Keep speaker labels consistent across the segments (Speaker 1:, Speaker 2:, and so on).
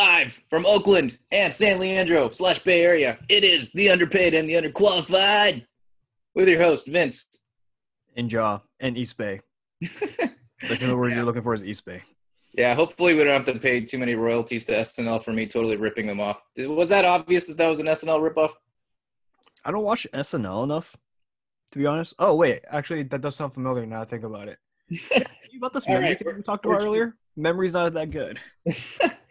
Speaker 1: live from Oakland and San Leandro slash Bay Area. It is the underpaid and the underqualified with your host, Vince.
Speaker 2: and Jaw and East Bay. Like the word you're looking for is East Bay.
Speaker 1: Yeah, hopefully we don't have to pay too many royalties to SNL for me totally ripping them off. Was that obvious that that was an SNL ripoff?
Speaker 2: I don't watch SNL enough, to be honest. Oh wait, actually, that does sound familiar now. I think about it. You about this memory
Speaker 1: right, we're-
Speaker 2: talked about earlier? Memory's not that good.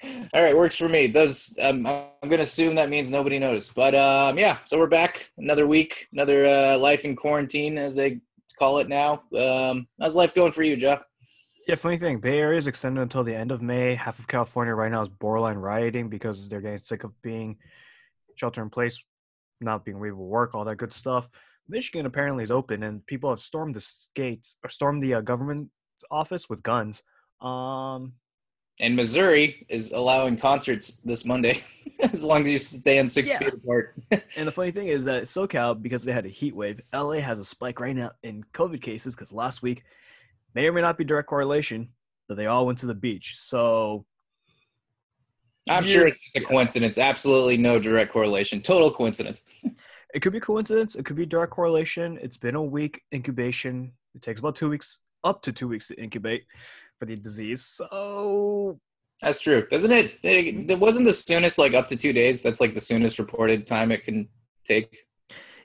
Speaker 1: All right, works for me. Does um, I'm gonna assume that means nobody noticed, but um, yeah. So we're back another week, another uh, life in quarantine, as they call it now. Um, how's life going for you, Jeff?
Speaker 2: Yeah, funny thing, Bay Area is extended until the end of May. Half of California right now is borderline rioting because they're getting sick of being shelter in place, not being able to work, all that good stuff. Michigan apparently is open, and people have stormed the skates or stormed the uh, government office with guns. Um,
Speaker 1: And Missouri is allowing concerts this Monday, as long as you stand six
Speaker 2: Yeah.
Speaker 1: feet apart.
Speaker 2: And the funny thing is that SoCal, because they had a heat wave, LA has a spike right now in COVID cases because last week may or may not be direct correlation, but they all went to the beach. So
Speaker 1: I'm sure it's just a coincidence. Absolutely no direct correlation. Total coincidence.
Speaker 2: it could be coincidence, it could be direct correlation. It's been a week incubation. It takes about two weeks, up to two weeks to incubate for the disease. So
Speaker 1: That's true, doesn't it? It, it wasn't the soonest, like up to two days. That's like the soonest reported time it can take.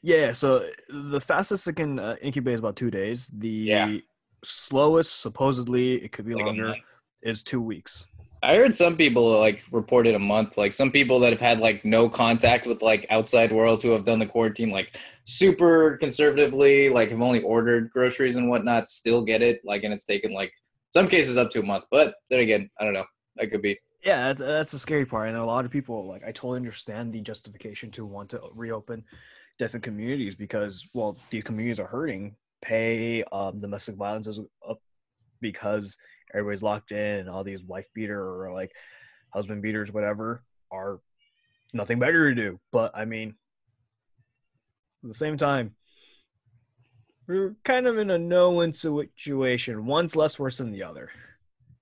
Speaker 2: yeah, so the fastest it can uh, incubate is about two days. The
Speaker 1: Yeah.
Speaker 2: slowest, supposedly, it could be
Speaker 1: Like
Speaker 2: longer, is two weeks.
Speaker 1: I heard some people like reported a month. Like some people that have had like no contact with like outside world who have done the quarantine like super conservatively, like have only ordered groceries and whatnot, still get it. Like and it's taken like some cases up to a month. But then again, I don't know. That could be.
Speaker 2: Yeah, that's, that's the scary part. And a lot of people, like, I totally understand the justification to want to reopen different communities because, well, these communities are hurting. Pay um, domestic violence is up because everybody's locked in, and all these wife beater or like husband beaters, whatever, are nothing better to do. But I mean, at the same time, we're kind of in a no-win situation. One's less worse than the other.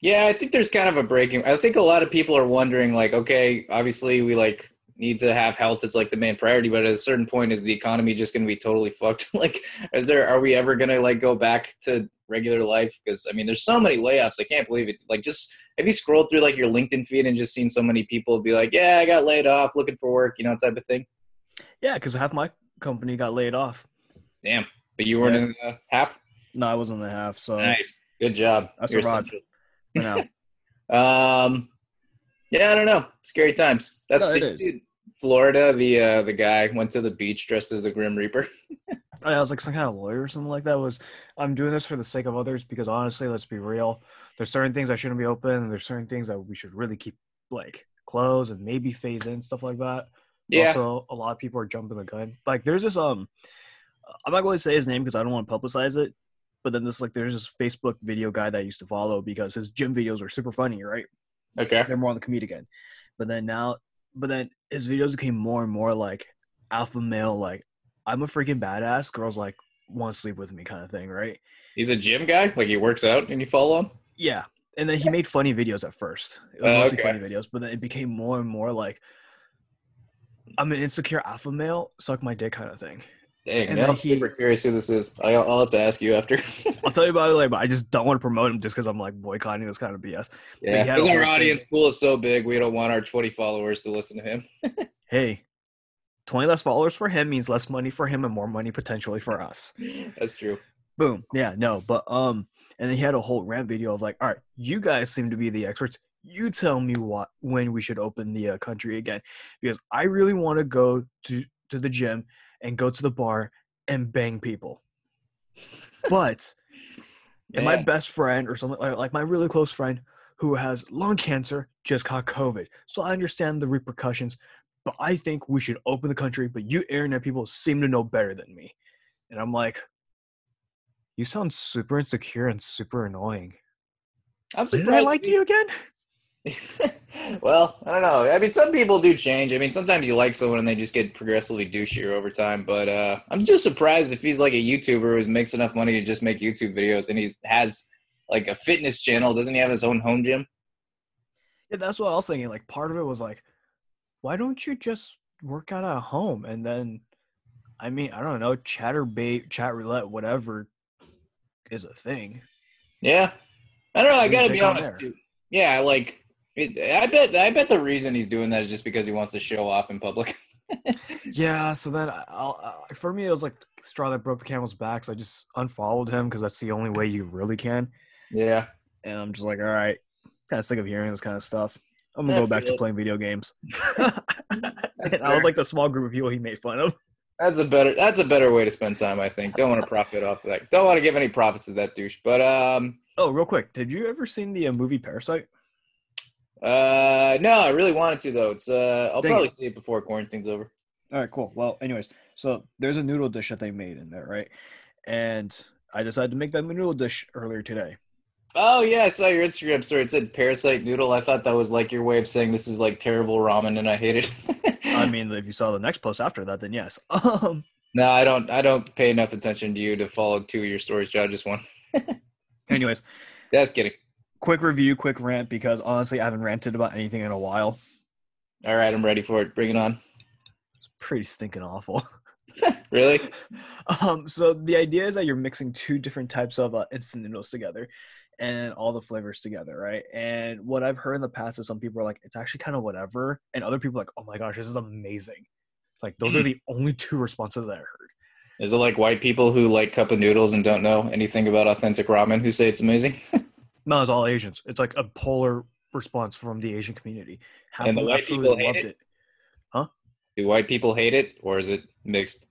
Speaker 1: Yeah, I think there's kind of a breaking. I think a lot of people are wondering, like, okay, obviously we like need to have health as like the main priority, but at a certain point, is the economy just going to be totally fucked? like, is there? Are we ever going to like go back to regular life? Because I mean, there's so many layoffs. I can't believe it. Like, just have you scrolled through like your LinkedIn feed and just seen so many people be like, yeah, I got laid off, looking for work, you know, type of thing.
Speaker 2: Yeah, because half my company got laid off.
Speaker 1: Damn, but you weren't
Speaker 2: Yeah.
Speaker 1: in the half.
Speaker 2: No, I wasn't in the half. So
Speaker 1: Nice, good job.
Speaker 2: That's
Speaker 1: You're
Speaker 2: a
Speaker 1: essential.
Speaker 2: for now.
Speaker 1: Um, yeah, I don't know. Scary times. That's
Speaker 2: No,
Speaker 1: the dude, Florida. The uh, the guy went to the beach dressed as the Grim Reaper.
Speaker 2: I was like some kind of lawyer or something like that. Was I'm doing this for the sake of others because honestly, let's be real. There's certain things I shouldn't be open, and there's certain things that we should really keep like closed and maybe phase in stuff like that.
Speaker 1: Yeah,
Speaker 2: Also, a lot of people are jumping the gun. Like there's this um, I'm not going to say his name because I don't want to publicize it. But then this like there's this Facebook video guy that I used to follow because his gym videos are super funny, right?
Speaker 1: okay.
Speaker 2: they're more on the comedic end. But then now, but then his videos became more and more like alpha male, like I'm a freaking badass. Girls like want to sleep with me kind of thing, right?
Speaker 1: He's a gym guy. Like he works out and you follow him.
Speaker 2: Yeah. And then he made funny videos at first, It was
Speaker 1: Oh,
Speaker 2: mostly
Speaker 1: okay.
Speaker 2: funny videos. But then it became more and more like I'm an insecure alpha male, suck my dick kind of thing.
Speaker 1: Dang,
Speaker 2: And
Speaker 1: now I'm super
Speaker 2: he-
Speaker 1: curious who this is. I, I'll have to ask you after.
Speaker 2: I'll tell you about it later, but I just don't want to promote him just because I'm like boycotting this kind of BS.
Speaker 1: yeah, because our
Speaker 2: whole thing.
Speaker 1: audience pool is so big, we don't want our 20 followers to listen to him.
Speaker 2: Hey, 20 less followers for him means less money for him and more money potentially for us.
Speaker 1: That's true.
Speaker 2: boom yeah no but um and then he had a whole rant video of like all right you guys seem to be the experts you tell me what when we should open the uh, country again because i really want to go to to the gym and go to the bar and bang people. But my best friend or something like, like my really close friend who has lung cancer just caught covid. So i understand the repercussions but i think we should open the country but you internet people seem to know better than me. And i'm like you sound super insecure and super annoying.
Speaker 1: I'm
Speaker 2: did i
Speaker 1: surprised.
Speaker 2: like you again
Speaker 1: well, I don't know. I mean, some people do change. I mean, sometimes you like someone and they just get progressively douchier over time. But uh, I'm just surprised if he's like a YouTuber who makes enough money to just make YouTube videos and he has like a fitness channel. Doesn't he have his own home gym?
Speaker 2: Yeah, that's what I was thinking. Like part of it was like, why don't you just work out at home and then I mean, I don't know, Chaturbate, chat roulette, whatever is a thing.
Speaker 1: Yeah, I don't know. I
Speaker 2: you
Speaker 1: gotta be honest
Speaker 2: there?
Speaker 1: too. Yeah, like it, I bet. I bet the reason he's doing that is just because he wants to show off in public.
Speaker 2: Yeah, so then I'll, uh, for me, it was like straw that broke the camel's back. So I just unfollowed him because that's the only way you really can.
Speaker 1: yeah.
Speaker 2: And I'm just like, all right, kind of sick of hearing this kind of stuff. I'm gonna
Speaker 1: I
Speaker 2: go back to playing video games. And I was like the small group of people he made fun of.
Speaker 1: That's a better. That's a better way to spend time. I think. Don't want to profit off that. Don't want to give any profits to that douche. But um,
Speaker 2: Oh, real quick, did you ever seen the uh, movie Parasite?
Speaker 1: Uh, no, I really wanted to though. It's uh, I'll
Speaker 2: Dang
Speaker 1: probably
Speaker 2: it.
Speaker 1: see it before quarantine's over.
Speaker 2: All right, cool. Well, anyways, so there's a noodle dish that they made in there, right? And I decided to make that noodle dish earlier today.
Speaker 1: Oh yeah, I saw your Instagram story. It said parasite noodle. I thought that was like your way of saying this is like terrible ramen and I hate it.
Speaker 2: I mean, if you saw the next post after that, then yes. Um,
Speaker 1: no, I don't. I don't pay enough attention to you to follow two of your stories, Joe. Just one.
Speaker 2: anyways,
Speaker 1: Just kidding.
Speaker 2: Quick review, quick rant, because honestly, I haven't ranted about anything in a while.
Speaker 1: All right, I'm ready for it. Bring it on.
Speaker 2: It's pretty stinking awful.
Speaker 1: Really?
Speaker 2: um, so the idea is that you're mixing two different types of uh, instant noodles together, and all the flavors together, right? And what I've heard in the past is some people are like, it's actually kind of whatever, and other people are like, oh my gosh, this is amazing. Like those are the only two responses that I heard.
Speaker 1: Is it like white people who like cup of noodles and don't know anything about authentic ramen who say it's amazing?
Speaker 2: No, it's all Asians. It's like a polar response from the Asian community. Half
Speaker 1: And the white people hate
Speaker 2: loved
Speaker 1: it?
Speaker 2: it.
Speaker 1: Do white people hate it, or is it mixed?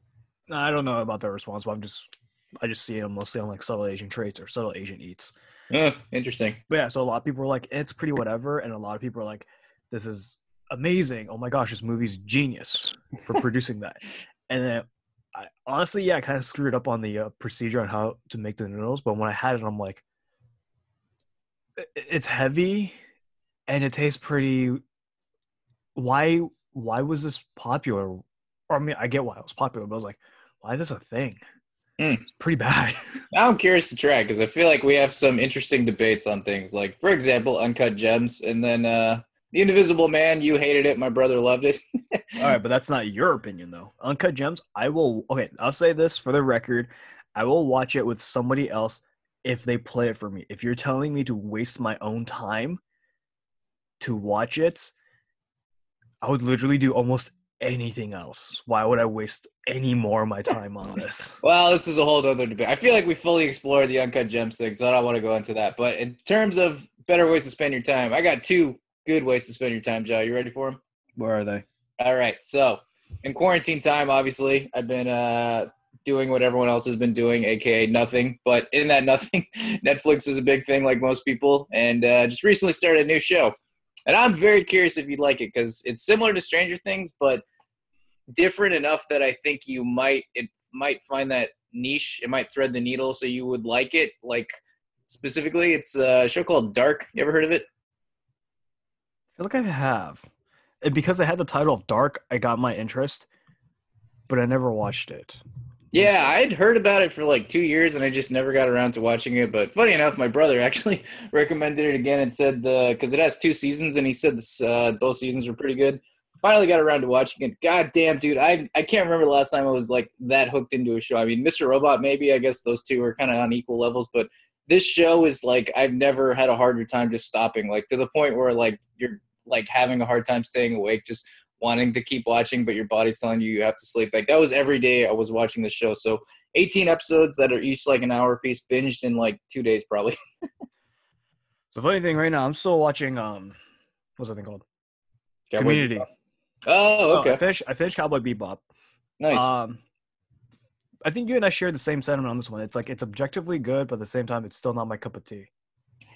Speaker 2: I don't know about their response, but I'm just I just see them mostly on like subtle Asian traits or subtle Asian eats.
Speaker 1: Huh, interesting.
Speaker 2: But yeah, so a lot of people are like, it's pretty whatever, and a lot of people are like, this is amazing. Oh my gosh, this movie's genius for producing that. And then, I, honestly, yeah, I kind of screwed up on the uh, procedure on how to make the noodles. But when I had it, I'm like, "I- it's heavy, and it tastes pretty. Why? Why was this popular? Or I mean, I get why it was popular, but I was like, why is this a thing? It's pretty bad.
Speaker 1: Now I'm curious to try because I feel like we have some interesting debates on things. Like, for example, Uncut Gems, and then uh, The Invisible Man. You hated it. My brother loved it.
Speaker 2: All right, but that's not your opinion though. Uncut Gems, I will okay, I'll say this for the record. I will watch it with somebody else if they play it for me. If you're telling me to waste my own time to watch it, I would literally do almost anything else. Why would I waste any more of my time on this?
Speaker 1: Well, this is a whole other debate. I feel like we fully explored the uncut gems thing, so I don't want to go into that. But in terms of better ways to spend your time, I got two good ways to spend your time, Joe. You ready for them?
Speaker 2: Where are they?
Speaker 1: All right. So in quarantine time, obviously, I've been uh, doing what everyone else has been doing, aka nothing. But in that nothing, Netflix is a big thing, like most people, and uh, just recently started a new show. And I'm very curious if you'd like it because it's similar to Stranger Things, but different enough that I think you might it might find that niche. It might thread the needle, so you would like it. Like specifically, it's a show called Dark. You ever heard of it?
Speaker 2: I feel like I have. And because I had the title of Dark, I got my interest, but I never watched it.
Speaker 1: Yeah, I'd heard about it for like two years and I just never got around to watching it. But funny enough, my brother actually recommended it again and said the because it has two seasons and he said this, uh, both seasons were pretty good. Finally got around to watching it. God damn, dude, I I can't remember the last time I was like that hooked into a show. I mean, Mr. Robot, maybe I guess those two are kind of on equal levels, but this show is like I've never had a harder time just stopping. Like to the point where like you're like having a hard time staying awake, just wanting to keep watching, but your body's telling you you have to sleep. Like that was every day I was watching the show. So 18 episodes that are each like an hour piece, binged in like two days probably.
Speaker 2: So funny thing right now, I'm still watching um what's that thing called?
Speaker 1: Cowboy
Speaker 2: Community.
Speaker 1: Bebop. Oh,
Speaker 2: I
Speaker 1: okay,
Speaker 2: finished I finished Cowboy Bebop.
Speaker 1: nice.
Speaker 2: Um I think you and I share the same sentiment on this one. It's like it's objectively good, but at the same time it's still not my cup of tea.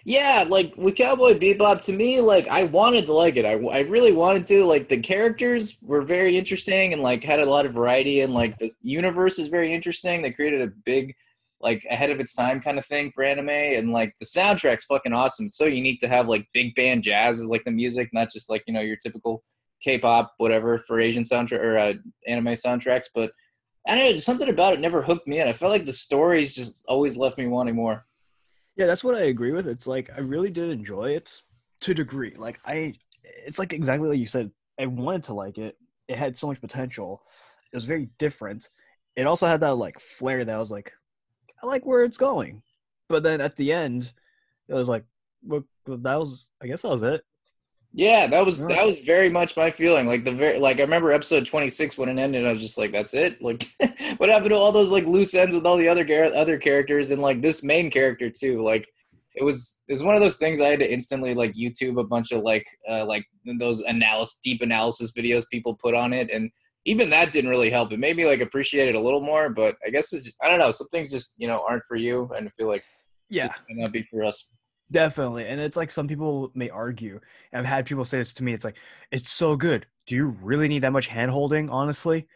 Speaker 1: Yeah, like with Cowboy Bebop, to me, like I wanted to like it. I, I really wanted to. Like the characters were very interesting and like had a lot of variety, and like the universe is very interesting. They created a big, like ahead of its time kind of thing for anime, and like the soundtrack's fucking awesome. It's so unique to have like big band jazz as like the music, not just like you know your typical K-pop whatever for Asian soundtrack or uh, anime soundtracks. But I don't know, something about it never hooked me in. I felt like the stories just always left me wanting more.
Speaker 2: Yeah, that's what I agree with. It's like I really did enjoy it, to a degree. Like I, it's like exactly like you said. I wanted to like it. It had so much potential. It was very different. It also had that like flair that I was like, I like where it's going. But then at the end, it was like, well, that was. I guess that was it.
Speaker 1: Yeah, that was that was very much my feeling. Like the very like I remember episode twenty six when it ended. I was just like, "That's it." Like, what happened to all those like loose ends with all the other gar- other characters and like this main character too? Like, it was it was one of those things I had to instantly like YouTube a bunch of like uh, like those analysis deep analysis videos people put on it, and even that didn't really help. It made me like appreciate it a little more. But I guess it's just, I don't know. Some things just you know aren't for you, and I feel like
Speaker 2: Yeah,
Speaker 1: it might not be for us.
Speaker 2: Definitely. And it's like some people may argue. I've had people say this to me. It's like, it's so good. Do you really need that much hand holding? Honestly.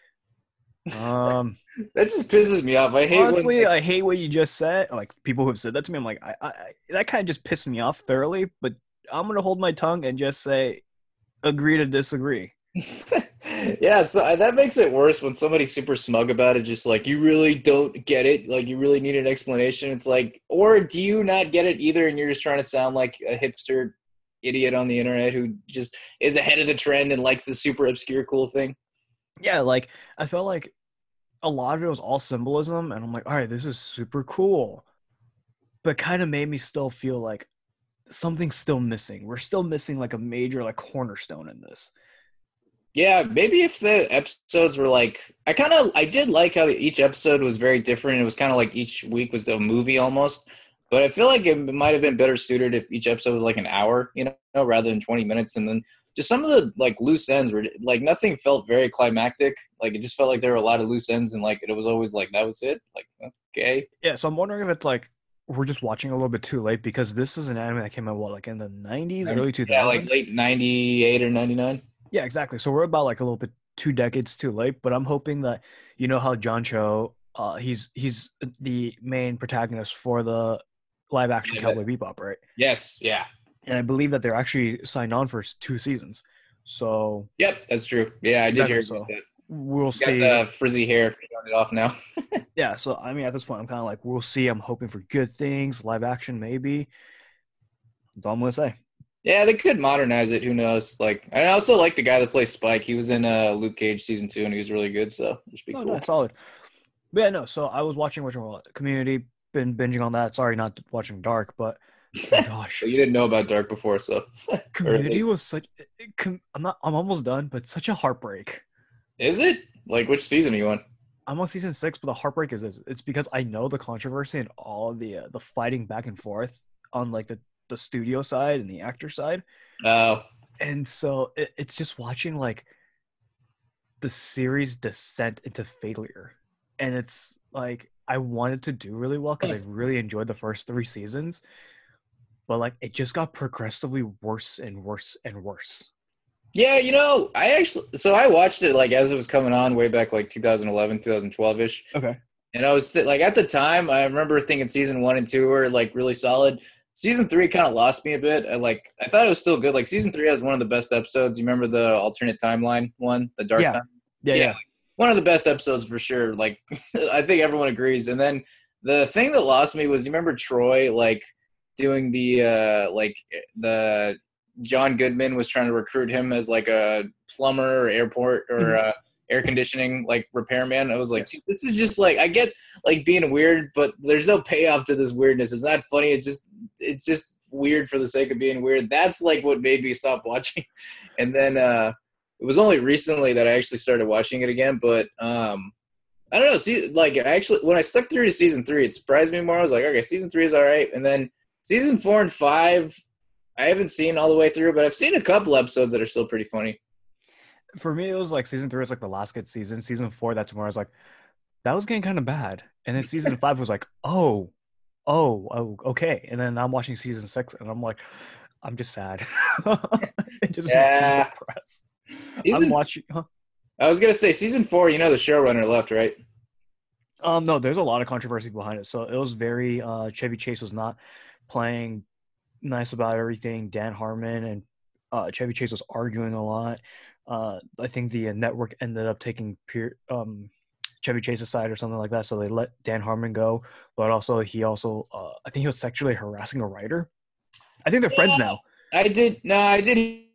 Speaker 2: Um.
Speaker 1: That just pisses me off. I hate
Speaker 2: honestly,
Speaker 1: when, like,
Speaker 2: I hate what you just said. Like people who have said that to me, I'm like, I, I I- that kind of just pissed me off thoroughly. But I'm gonna hold my tongue and just say, agree to disagree.
Speaker 1: yeah, so uh, that makes it worse when somebody's super smug about it. Just like you really don't get it, like you really need an explanation. It's like, or do you not get it either, and you're just trying to sound like a hipster idiot on the internet who just is ahead of the trend and likes the super obscure cool thing?
Speaker 2: Yeah, like I felt like a lot of it was all symbolism, and I'm like, all right, this is super cool, but kind of made me still feel like something's still missing. We're still missing like a major like cornerstone in this.
Speaker 1: Yeah, maybe if the episodes were like, I kind of, I did like how each episode was very different. It was kind of like each week was a movie almost. But I feel like it might have been better suited if each episode was like an hour, you know, rather than 20 minutes. And then just some of the like loose ends were like nothing felt very climactic. Like it just felt like there were a lot of loose ends and like it was always like that was it. Like, okay.
Speaker 2: Yeah, so I'm wondering if it's like we're just watching a little bit too late because this is an anime that came out what like in the 90s, early 2000s.
Speaker 1: Yeah, like late 98 or 99.
Speaker 2: Yeah, exactly. So we're about like a little bit two decades too late, but I'm hoping that you know how John Cho, uh, he's he's the main protagonist for the live action
Speaker 1: Yeah,
Speaker 2: Cowboy Bebop, right?
Speaker 1: Yes. Yeah.
Speaker 2: And I believe that they're actually signed on for two seasons. So
Speaker 1: Yep. That's true. Yeah, I did hear
Speaker 2: so.
Speaker 1: that.
Speaker 2: we'll
Speaker 1: Got
Speaker 2: see.
Speaker 1: the frizzy hair it off now.
Speaker 2: Yeah, so I mean, at this point, I'm kind of like, we'll see. I'm hoping for good things, live action maybe. That's all I'm gonna say.
Speaker 1: Yeah, they could modernize it. Who knows? Like, I also like the guy that plays Spike. He was in uh, Luke Cage season two, and he was really good. So should be
Speaker 2: No,
Speaker 1: cool.
Speaker 2: no, solid. But yeah, no. So I was watching which one? Community. Been binging on that. Sorry, not watching Dark, but oh gosh,
Speaker 1: you didn't know about Dark before, so
Speaker 2: Community was such. I'm not. I'm almost done, but such a heartbreak.
Speaker 1: is it? Like, which season are you on?
Speaker 2: I'm on season six, but the heartbreak is this. It's because I know the controversy and all the uh, the fighting back and forth on like the the studio side and the actor side,
Speaker 1: Oh,
Speaker 2: and so it, it's just watching like the series descent into failure, and it's like I wanted to do really well because I mm. really enjoyed the first three seasons, but like it just got progressively worse and worse and worse.
Speaker 1: yeah. You know, I actually so I watched it like as it was coming on way back like 2011, 2012 ish.
Speaker 2: Okay.
Speaker 1: And I was th- like, at the time, I remember thinking season one and two were like really solid. Season three kind of lost me a bit. I like, I thought it was still good. Like season three has one of the best episodes. You remember the alternate timeline one, the dark
Speaker 2: Yeah.
Speaker 1: time?
Speaker 2: Yeah,
Speaker 1: Yeah.
Speaker 2: yeah.
Speaker 1: One of the best episodes for sure. Like, I think everyone agrees. And then the thing that lost me was, you remember Troy like doing the uh like the John Goodman was trying to recruit him as like a plumber or airport or uh, air conditioning like repairman. I was like, this is just like I get like being weird, but there's no payoff to this weirdness. It's not funny. It's just it's just weird for the sake of being weird. That's like what made me stop watching. And then uh it was only recently that I actually started watching it again, but um I don't know. See, like I actually when I stuck through to season three, it surprised me more. I was like, okay, season three is all right, and then season four and five, I haven't seen all the way through, but I've seen a couple episodes that are still pretty funny.
Speaker 2: For me, it was like season three was like the last good season. Season four, that's where I was like, that was getting kind of bad. And then season five was like, oh, oh, oh, okay. And then I'm watching season six, and I'm like, I'm just sad. it just makes
Speaker 1: Yeah.
Speaker 2: me depressed. I'm watching. Huh?
Speaker 1: I was gonna say season four. You know the showrunner left, right?
Speaker 2: Um, no, there's a lot of controversy behind it. So it was very uh Chevy Chase was not playing nice about everything. Dan Harmon and uh Chevy Chase was arguing a lot. Uh I think the uh, network ended up taking peer um Chevy Chase's side or something like that. So they let Dan Harmon go, but also he also uh I think he was sexually harassing a writer. I think they're friends
Speaker 1: Yeah.
Speaker 2: now.
Speaker 1: I did. No, I did hear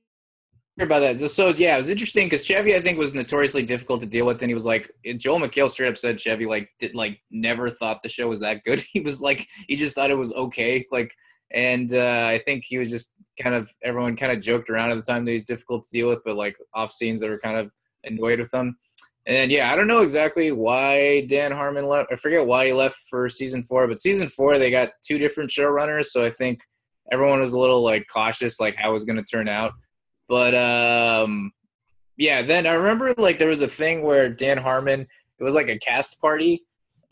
Speaker 1: about that. So, so yeah, it was interesting because Chevy, I think, was notoriously difficult to deal with. And he was like, Joel McHale straight up said Chevy like did like never thought the show was that good. He was like, he just thought it was okay. Like, and uh, I think he was just kind of everyone kind of joked around at the time that he's difficult to deal with, but like off scenes that were kind of annoyed with him. And yeah, I don't know exactly why Dan Harmon left. I forget why he left for season four, but season four they got two different showrunners, so I think everyone was a little like cautious, like how it was going to turn out. But um, yeah, then I remember like there was a thing where Dan Harmon. It was like a cast party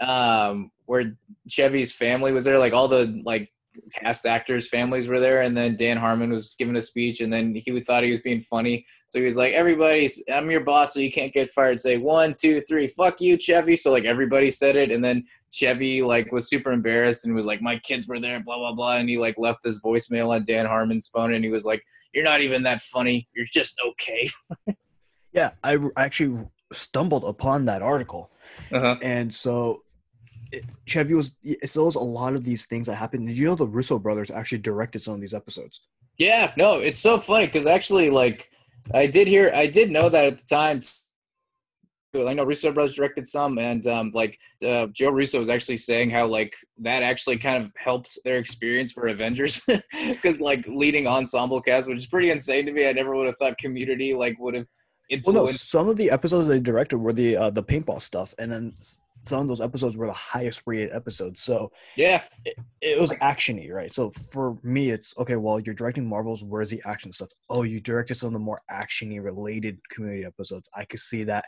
Speaker 1: um, where Chevy's family was there, like all the like cast actors' families were there, and then Dan Harmon was giving a speech, and then he thought he was being funny, so he was like, "Everybody, I'm your boss, so you can't get fired." Say one, two, three, fuck you, Chevy. So like everybody said it, and then Chevy like was super embarrassed and was like, "My kids were there," blah blah blah, and he like left his voicemail on Dan Harmon's phone, and he was like, "You're not even that funny. You're just okay."
Speaker 2: yeah, I actually stumbled upon that article, uh-huh. and so Chevy was so was a lot of these things that happened. Did you know the Russo brothers actually directed some of these episodes?
Speaker 1: Yeah, no, it's so funny because actually, like, I did hear, I did know that at the time. I know Russo brothers directed some, and um, like uh, Joe Russo was actually saying how like that actually kind of helped their experience for Avengers because like leading ensemble cast, which is pretty insane to me. I never would have thought Community like would have.
Speaker 2: Influenced. Well, no, some of the episodes they directed were the uh, the paintball stuff, and then some of those episodes were the highest rated episodes. So
Speaker 1: yeah,
Speaker 2: it, it was actiony, right? So for me, it's okay. Well, you're directing Marvels. Where's the action stuff? Oh, you directed some of the more actiony related community episodes. I could see that.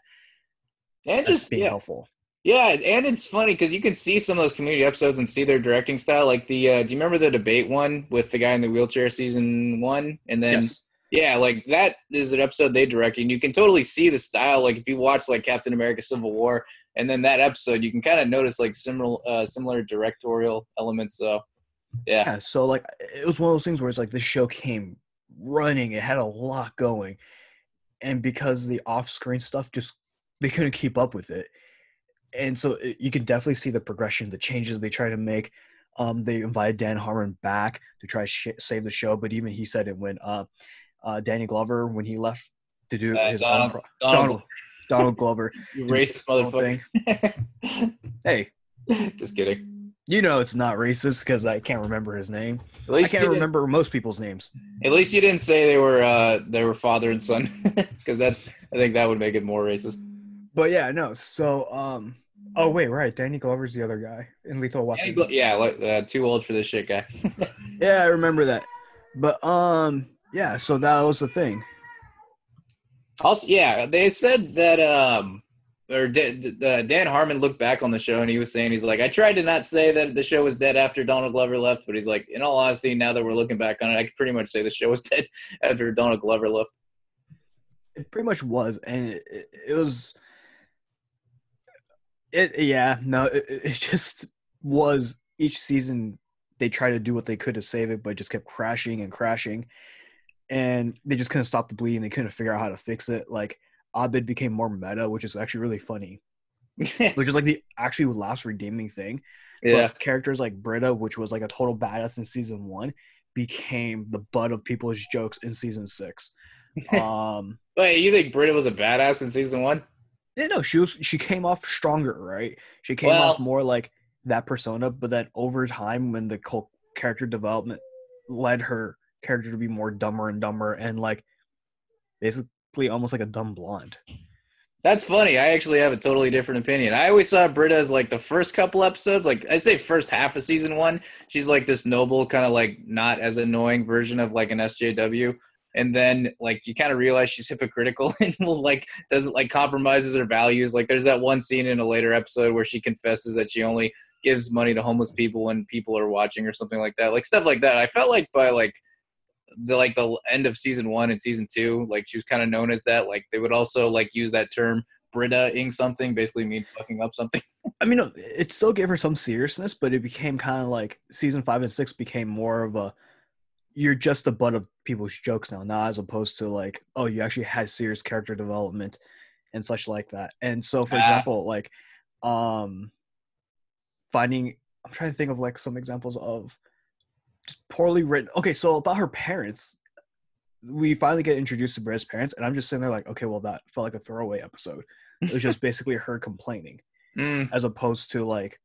Speaker 1: And just being yeah. helpful. Yeah, and it's funny because you can see some of those community episodes and see their directing style. Like the, uh, do you remember the debate one with the guy in the wheelchair, season one, and then yes. yeah, like that is an episode they directed. And you can totally see the style. Like if you watch like Captain America: Civil War, and then that episode you can kind of notice like similar uh, similar directorial elements so yeah.
Speaker 2: yeah so like it was one of those things where it's like the show came running it had a lot going and because the off-screen stuff just they couldn't keep up with it. And so it, you can definitely see the progression the changes they try to make. Um, they invited dan harmon back to try to sh- save the show but even he said it when uh, uh, danny glover when he left to do uh, his Donald, own pro- Donald, Donald, Donald Glover.
Speaker 1: you racist motherfucker.
Speaker 2: hey.
Speaker 1: Just kidding.
Speaker 2: You know it's not racist because I can't remember his name. At least I can't remember most people's names.
Speaker 1: At least you didn't say they were uh, they were father and son, because that's I think that would make it more racist.
Speaker 2: But yeah, no. So um, oh wait, right. Danny Glover's the other guy in Lethal Weapon.
Speaker 1: Yeah, like, uh, too old for this shit guy.
Speaker 2: yeah, I remember that. But um, yeah. So that was the thing.
Speaker 1: Also, yeah, they said that um, or D- D- uh, Dan Harmon looked back on the show and he was saying he's like, I tried to not say that the show was dead after Donald Glover left, but he's like, in all honesty, now that we're looking back on it, I could pretty much say the show was dead after Donald Glover left.
Speaker 2: It pretty much was, and it, it was. It yeah no it, it just was each season they tried to do what they could to save it, but just kept crashing and crashing and they just couldn't stop the bleed and They couldn't figure out how to fix it. Like Abed became more meta, which is actually really funny. which is like the actually last redeeming thing.
Speaker 1: Yeah.
Speaker 2: But characters like Britta, which was like a total badass in season one, became the butt of people's jokes in season six. Um
Speaker 1: Wait, you think Britta was a badass in season one?
Speaker 2: Yeah, no, she was she came off stronger, right? She came well, off more like that persona, but then over time when the character development led her character to be more dumber and dumber and like basically almost like a dumb blonde.
Speaker 1: That's funny. I actually have a totally different opinion. I always saw Britta as like the first couple episodes, like I'd say first half of season one. She's like this noble, kind of like not as annoying version of like an SJW. And then like you kind of realize she's hypocritical and will like doesn't like compromises her values. Like there's that one scene in a later episode where she confesses that she only gives money to homeless people when people are watching or something like that. Like stuff like that. I felt like by like the like the end of season one and season two, like she was kind of known as that. Like they would also like use that term Britta-ing something, basically mean fucking up something.
Speaker 2: I mean, it still gave her some seriousness, but it became kind of like season five and six became more of a you're just the butt of people's jokes now, not as opposed to like, oh, you actually had serious character development and such like that. And so, for ah. example, like, um, finding, I'm trying to think of like some examples of poorly written. Okay, so about her parents, we finally get introduced to Britta's parents, and I'm just sitting there like, okay, well, that felt like a throwaway episode. It was just basically her complaining,
Speaker 1: Mm,
Speaker 2: as opposed to like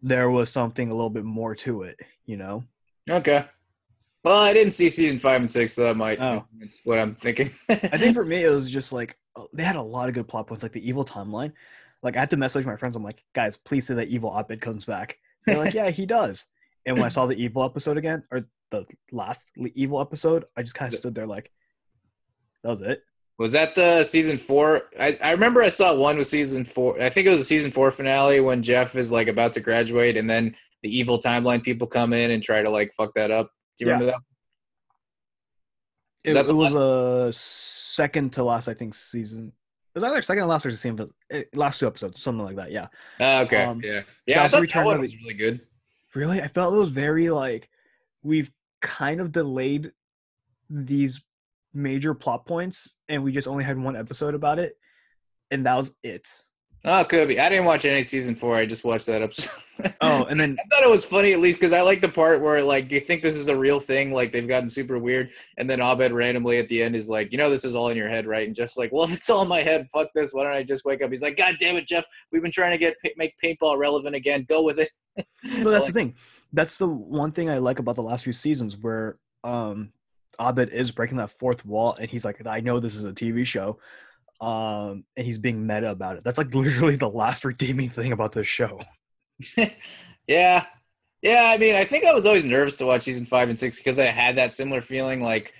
Speaker 2: there was something a little bit more to it, you know?
Speaker 1: okay. Well, I didn't see season five and six, so that might.
Speaker 2: Oh.
Speaker 1: That's what I'm thinking.
Speaker 2: I think for me, it was just like uh, they had a lot of good plot points, like the evil timeline. Like I had to message my friends. I'm like, guys, please say that evil Abed comes back. They're like, yeah, he does. And when I saw the evil episode again, or the last evil episode, I just kind of stood there like, that was it.
Speaker 1: Was that the season four? I, I remember I saw one with season four. I think it was the season four finale when Jeff is like about to graduate, and then the evil timeline people come in and try to like fuck that up. Do you
Speaker 2: Yeah.
Speaker 1: remember that?
Speaker 2: It,
Speaker 1: Is that
Speaker 2: it was a second to last, I think, season. It was either second to last or the same, but last two episodes, something like that. Yeah.
Speaker 1: Ah, okay,
Speaker 2: Um,
Speaker 1: yeah, yeah. I
Speaker 2: that's
Speaker 1: thought that one was really good.
Speaker 2: Really, I felt it was very like we've kind of delayed these major plot points, and we just only had one episode about it, and that was it.
Speaker 1: Oh, it could be. I didn't watch any season four. I just watched that episode.
Speaker 2: Oh, and then
Speaker 1: I thought it was funny at least because I like the part where like you think this is a real thing, like they've gotten super weird, and then Abed randomly at the end is like, you know, this is all in your head, right? And Jeff's like, well, if it's all in my head, fuck this. Why don't I just wake up? He's like, God damn it, Jeff, we've been trying to get make paintball relevant again. Go with it.
Speaker 2: No, that's the thing. That's the one thing I like about the last few seasons where um Abed is breaking that fourth wall and he's like, I know this is a TV show. Um and he's being meta about it. That's like literally the last redeeming thing about this show.
Speaker 1: yeah. Yeah, I mean, I think I was always nervous to watch season five and six because I had that similar feeling. Like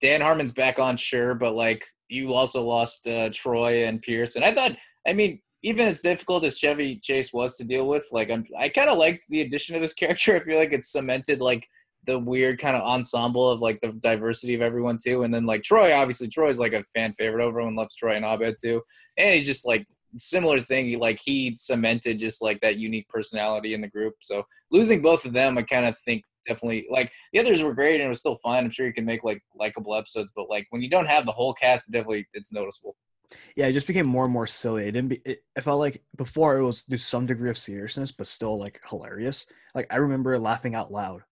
Speaker 1: Dan Harmon's back on, sure, but like you also lost uh, Troy and Pierce, and I thought, I mean, even as difficult as Chevy Chase was to deal with, like I'm, I kind of liked the addition of this character. I feel like it cemented like the weird kind of ensemble of like the diversity of everyone too. And then like Troy, obviously Troy's like a fan favorite. Everyone loves Troy and Abed too, and he's just like similar thing. He, like he cemented just like that unique personality in the group. So losing both of them, I kind of think definitely like the others were great and it was still fun. I'm sure you can make like likable episodes, but like when you don't have the whole cast, it definitely it's noticeable.
Speaker 2: Yeah, it just became more and more silly. It didn't be it, I felt like before it was to some degree of seriousness, but still like hilarious. Like I remember laughing out loud.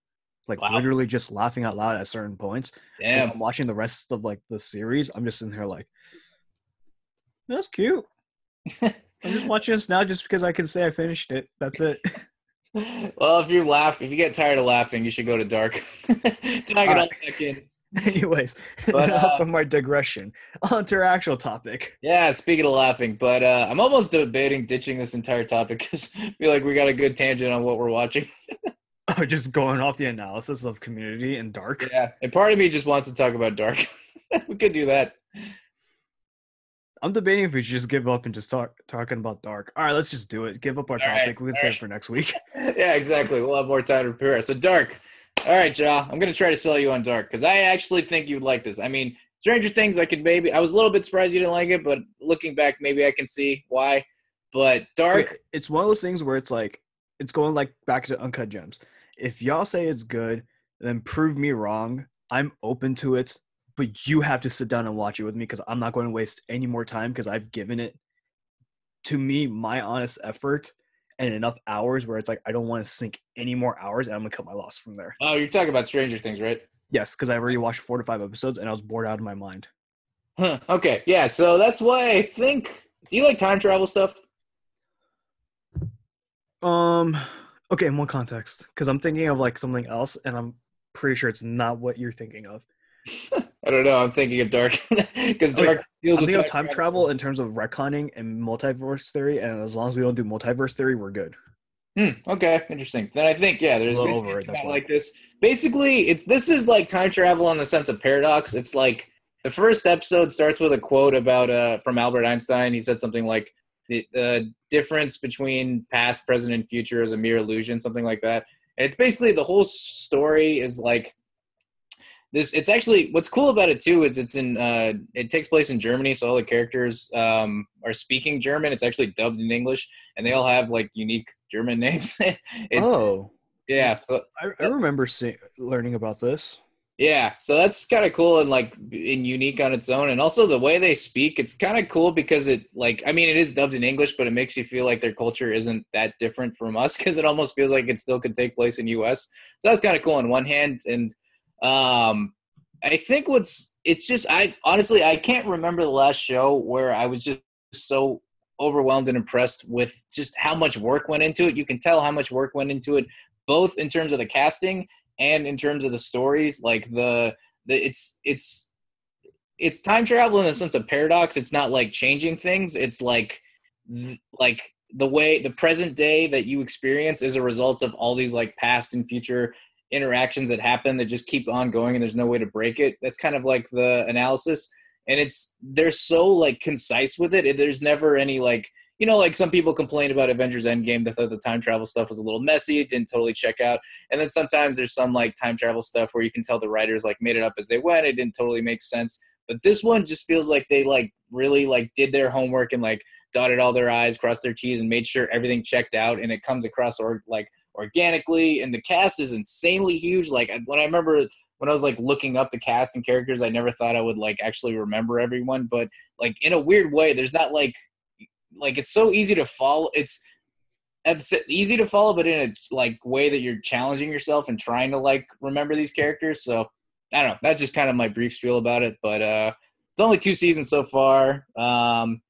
Speaker 2: Like
Speaker 1: Wow.
Speaker 2: literally just laughing out loud at certain points.
Speaker 1: Damn.
Speaker 2: I'm watching the rest of like the series. I'm just sitting here like, that's cute. I'm just watching this now just because I can say I finished it. That's it.
Speaker 1: well, if you laugh, if you get tired of laughing, you should go to dark. Tag it all back in.
Speaker 2: Anyways,
Speaker 1: But, uh,
Speaker 2: of my digression. On to our actual topic.
Speaker 1: Yeah, speaking of laughing, but uh, I'm almost debating ditching this entire topic because I feel like we got a good tangent on what we're watching.
Speaker 2: Oh, just going off the analysis of Community and Dark.
Speaker 1: Yeah, and part of me just wants to talk about dark. we could do that.
Speaker 2: I'm debating if we should just give up and just talk talking about Dark. All right, let's just do it. Give up our
Speaker 1: All right,
Speaker 2: topic. we can
Speaker 1: all
Speaker 2: save
Speaker 1: right.
Speaker 2: for next week.
Speaker 1: yeah, exactly. We'll have more time to prepare. So dark. All right, Ja. I'm gonna try to sell you on dark because I actually think you'd like this. I mean, Stranger Things. I could maybe. I was a little bit surprised you didn't like it, but looking back, maybe I can see why. But dark.
Speaker 2: It's one of those things where it's like it's going like back to Uncut Gems. If y'all say it's good, then prove me wrong. I'm open to it, but you have to sit down and watch it with me because I'm not going to waste any more time because I've given it to me my honest effort and enough hours where it's like I don't want to sink any more hours and I'm gonna cut my loss from there.
Speaker 1: Oh, you're talking about Stranger Things, right?
Speaker 2: Yes, because I already watched four to five episodes and I was bored out of my mind.
Speaker 1: Huh. Okay. Yeah. So that's why I think. Do you like time travel stuff?
Speaker 2: Um, okay, in what context? Because I'm thinking of like something else, and I'm pretty sure it's not what you're thinking of.
Speaker 1: I don't know. I'm thinking of dark because dark deals
Speaker 2: I'm
Speaker 1: with
Speaker 2: thinking of time travel in terms of retconning and multiverse theory, and as long as we don't do multiverse theory, we're good.
Speaker 1: Hmm, okay, interesting. Then I think yeah, there's
Speaker 2: A little over it, that's
Speaker 1: like this. Basically, it's this is like time travel in the sense of paradox. It's like the first episode starts with a quote about uh from Albert Einstein. He said something like the, the difference between past, present, and future is a mere illusion, something like that. And it's basically the whole story is like this it's actually what's cool about it too is it's in uh it takes place in germany so all the characters um are speaking german. It's actually dubbed in english and they all have like unique german names. It's
Speaker 2: oh,
Speaker 1: yeah so
Speaker 2: I, I remember see, learning about this.
Speaker 1: yeah so that's kind of cool and like and unique on its own. And also the way they speak it's kind of cool because it like i mean it is dubbed in english but it makes you feel like their culture isn't that different from us because it almost feels like it still could take place in us so that's kind of cool on one hand and um i think what's it's just I honestly I can't remember the last show where I was just so overwhelmed and impressed with just how much work went into it. You can tell how much work went into it, both in terms of the casting and in terms of the stories. Like the the it's it's it's time travel in the sense of paradox. It's not like changing things. It's like like the way the present day that you experience is a result of all these like past and future interactions that happen that just keep on going and there's no way to break it. That's kind of like the analysis. And it's they're so like concise with it. There's never any like you know, like some people complain about Avengers Endgame. that thought the time travel stuff was a little messy. It didn't totally check out. And then sometimes there's some like time travel stuff where you can tell the writers like made it up as they went. It didn't totally make sense. But this one just feels like they like really like did their homework and like dotted all their I's, crossed their T's, and made sure everything checked out. And it comes across or like organically. And the cast is insanely huge. Like when I remember when I was like looking up the cast and characters, I never thought I would like actually remember everyone. But like in a weird way, there's not like like it's so easy to follow. It's it's easy to follow, but in a like way that you're challenging yourself and trying to like remember these characters. So I don't know. That's just kind of my brief spiel about it. But uh, it's only two seasons so far. Um,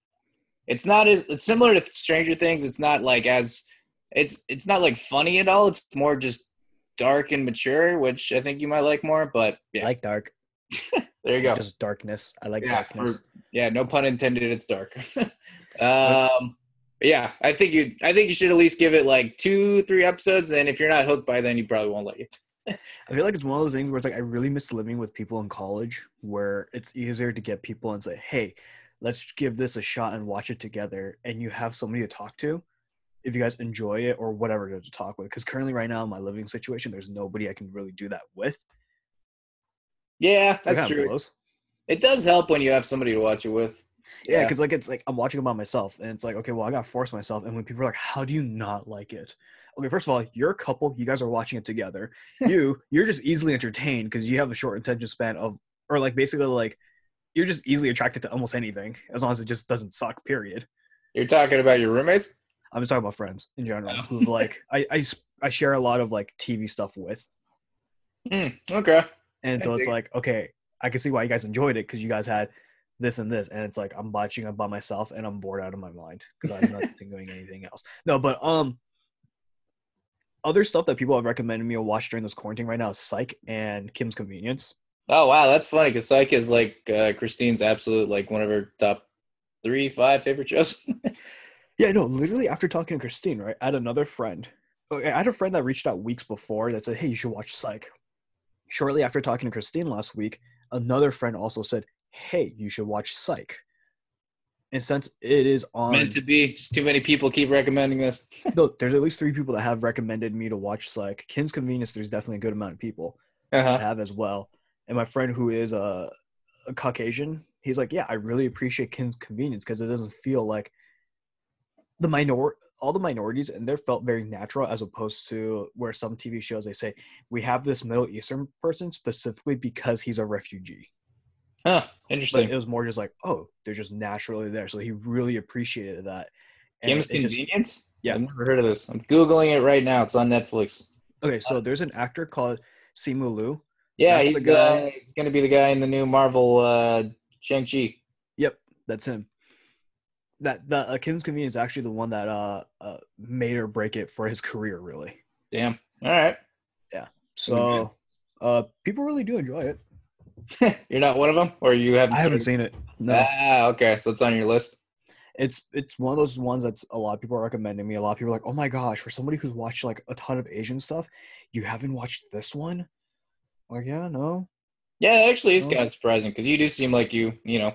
Speaker 1: it's not as it's similar to Stranger Things. It's not like as it's it's not like funny at all. It's more just dark and mature, which I think you might like more. But yeah,
Speaker 2: I like dark.
Speaker 1: there you go.
Speaker 2: Just darkness. I like
Speaker 1: yeah,
Speaker 2: darkness.
Speaker 1: For, yeah, no pun intended. It's dark. um, yeah, I think you. I think you should at least give it like two, three episodes, and if you're not hooked by then, you probably won't like it.
Speaker 2: I feel like it's one of those things where it's like I really miss living with people in college, where it's easier to get people and say, "Hey, let's give this a shot and watch it together," and you have somebody to talk to if you guys enjoy it or whatever to talk with. Because currently, right now, in my living situation, there's nobody I can really do that with.
Speaker 1: Yeah, that's true. Blows. It does help when you have somebody to watch it with.
Speaker 2: Yeah, because yeah, like it's like I'm watching it by myself, and it's like okay, well, I gotta force myself. And when people are like, "How do you not like it?" Okay, first of all, you're a couple. You guys are watching it together. you, you're just easily entertained because you have a short attention span of, or like basically like, you're just easily attracted to almost anything as long as it just doesn't suck. Period.
Speaker 1: You're talking about your roommates.
Speaker 2: I'm talking about friends in general oh. who like I, I I share a lot of like TV stuff with.
Speaker 1: Mm, okay.
Speaker 2: And so it's like okay, I can see why you guys enjoyed it because you guys had this and this, and it's like I'm watching it by myself and I'm bored out of my mind because I'm not doing anything else. No, but um, other stuff that people have recommended me to watch during this quarantine right now is Psych and Kim's Convenience.
Speaker 1: Oh wow, that's funny because Psych is like uh, Christine's absolute like one of her top three, five favorite shows.
Speaker 2: Yeah, no, literally after talking to Christine, right? I had another friend. I had a friend that reached out weeks before that said, "Hey, you should watch Psych." Shortly after talking to Christine last week, another friend also said, "Hey, you should watch Psych." And since it is on
Speaker 1: meant to be, just too many people keep recommending this.
Speaker 2: no, there's at least three people that have recommended me to watch Psych. Kim's Convenience, there's definitely a good amount of people uh-huh. have as well. And my friend who is a, a Caucasian, he's like, "Yeah, I really appreciate Kim's Convenience because it doesn't feel like." The minor all the minorities and they're felt very natural as opposed to where some TV shows they say we have this Middle Eastern person specifically because he's a refugee.
Speaker 1: Huh, interesting.
Speaker 2: But it was more just like, oh, they're just naturally there. So he really appreciated that.
Speaker 1: Kim's Convenience? Just, yeah. I've never heard of this. I'm Googling it right now. It's on Netflix.
Speaker 2: Okay, so there's an actor called Simu Liu.
Speaker 1: Yeah, that's he's, the guy. Uh, he's going to be the guy in the new Marvel uh, Shang-Chi.
Speaker 2: Yep, that's him that that uh, Kim's Convenience is actually the one that uh, uh made or break it for his career, really.
Speaker 1: Damn. All right.
Speaker 2: Yeah. So, uh, people really do enjoy
Speaker 1: it. You're not one of them, or you haven't?
Speaker 2: I haven't seen it. No.
Speaker 1: Ah, okay. So it's on your list.
Speaker 2: It's it's one of those ones that's a lot of people are recommending me. A lot of people are like, "Oh my gosh!" For somebody who's watched like a ton of Asian stuff, you haven't watched this one? like, yeah, no.
Speaker 1: Yeah, actually, it's no. kind of surprising because you do seem like you, you know,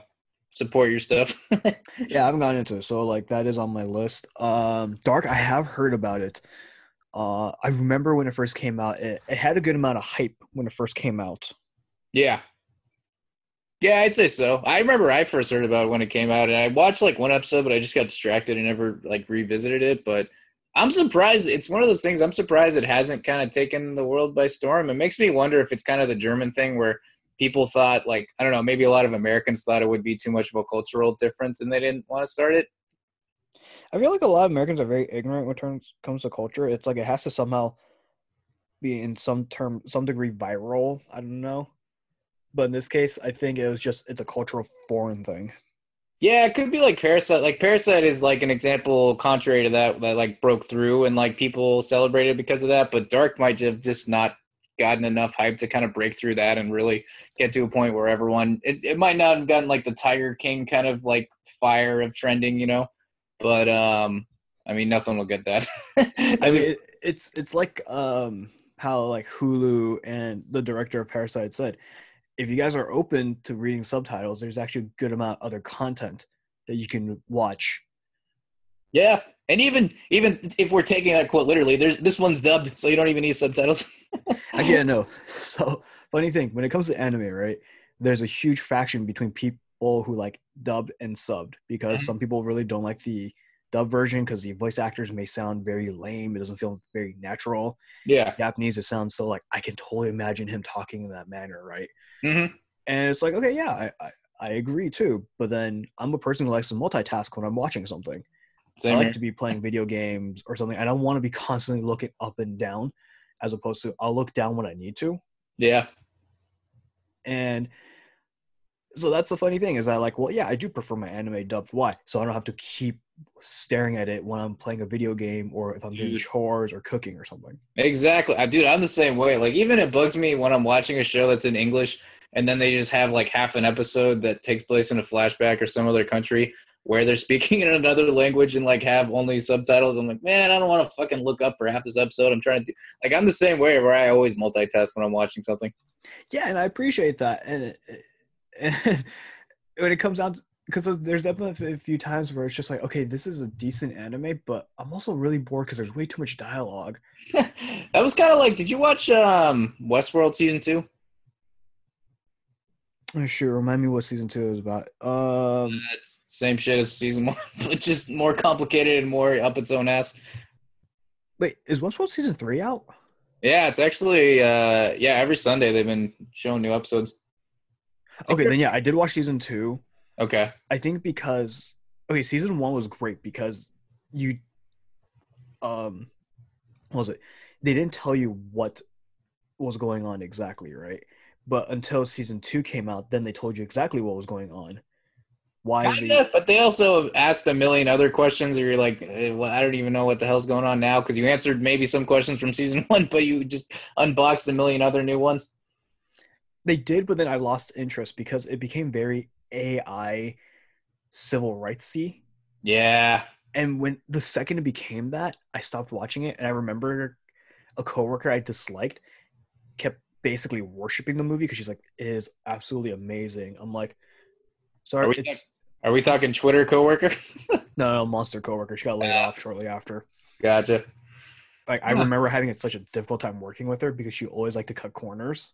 Speaker 1: support your stuff.
Speaker 2: yeah, I haven't gotten into it, so like that is on my list. Um, Dark, I have heard about it. Uh, I remember when it first came out. It, it had a good amount of hype when it first came out.
Speaker 1: Yeah, yeah, I'd say so. I remember I first heard about it when it came out, and I watched like one episode, but I just got distracted and never like revisited it. But I'm surprised. It's one of those things. I'm surprised it hasn't kind of taken the world by storm. It makes me wonder if it's kind of the German thing where people thought like I don't know, maybe a lot of Americans thought it would be too much of a cultural difference and they didn't want to start it.
Speaker 2: I feel like a lot of Americans are very ignorant when it comes to culture. It's like it has to somehow be in some term some degree viral. I don't know. but in this case, I think it was just it's a cultural foreign thing.
Speaker 1: Yeah, it could be like Parasite. Like Parasite is like an example contrary to that that like broke through and like people celebrated because of that. But Dark might have just not gotten enough hype to kind of break through that and really get to a point where everyone it, it might not have gotten like the Tiger King kind of like fire of trending, you know. But um I mean nothing will get that.
Speaker 2: I mean, it, it's it's like um how like Hulu and the director of Parasite said, if you guys are open to reading subtitles, there's actually a good amount of other content that you can watch.
Speaker 1: Yeah, and even even if we're taking that quote literally, there's this one's dubbed, so you don't even need subtitles.
Speaker 2: I actually, I know. So funny thing, when it comes to anime, right? There's a huge faction between people who like dubbed and subbed because
Speaker 1: Mhm.
Speaker 2: some people really don't like the dub version because the voice actors may sound very lame. It doesn't feel very natural.
Speaker 1: yeah.
Speaker 2: Japanese, it sounds so like I can totally imagine him talking in that manner, right?
Speaker 1: hmm
Speaker 2: And it's like, okay, yeah, I, I, I agree too. But then I'm a person who likes to multitask when I'm watching something.
Speaker 1: Same
Speaker 2: I like
Speaker 1: here.
Speaker 2: to be playing video games or something. I don't want to be constantly looking up and down as opposed to I'll look down when I need to.
Speaker 1: Yeah.
Speaker 2: And so that's the funny thing is I like, well, yeah, I do prefer my anime dubbed. Why? So I don't have to keep staring at it when I'm playing a video game or if I'm doing
Speaker 1: Dude.
Speaker 2: chores or cooking or something.
Speaker 1: Exactly. I dude, I'm the same way. Like even it bugs me when I'm watching a show that's in English and then they just have like half an episode that takes place in a flashback or some other country where they're speaking in another language and like have only subtitles. I'm like, man, I don't want to fucking look up for half this episode. I'm trying to do like I'm the same way where I always multitask when I'm watching something.
Speaker 2: Yeah, and I appreciate that. And, it- and when it comes down to because there's definitely a few times where it's just like, okay, this is a decent anime, but I'm also really bored because there's way too much dialogue.
Speaker 1: that was kind of like, did you watch um Westworld season two?
Speaker 2: Oh, sure, remind me what season two is about. Um,
Speaker 1: It's same shit as season one, but just more complicated and more up its own ass.
Speaker 2: wait, is Westworld season three out?
Speaker 1: Yeah, it's actually uh yeah, every Sunday they've been showing new episodes.
Speaker 2: Okay, then yeah, I did watch season two.
Speaker 1: Okay.
Speaker 2: I think because okay, season one was great because you um what was it? They didn't tell you what was going on exactly, right? But until season two came out, then they told you exactly what was going on. Why
Speaker 1: Kind
Speaker 2: they
Speaker 1: of, but they also asked a million other questions, or you're like, eh, well, I don't even know what the hell's going on now because you answered maybe some questions from season one, but you just unboxed a million other new ones.
Speaker 2: they did, but then I lost interest because it became very AI civil rightsy.
Speaker 1: Yeah.
Speaker 2: And when the second it became that, I stopped watching it. And I remember a coworker I disliked basically worshiping the movie because she's like, "It is absolutely amazing." I'm like,
Speaker 1: Are
Speaker 2: "Sorry,
Speaker 1: we,
Speaker 2: it's,
Speaker 1: are we talking Twitter coworker?
Speaker 2: no, no, monster coworker. She got laid
Speaker 1: Ah.
Speaker 2: off shortly after.
Speaker 1: gotcha.
Speaker 2: Like, I
Speaker 1: Huh.
Speaker 2: remember having such a difficult time working with her because she always liked to cut corners.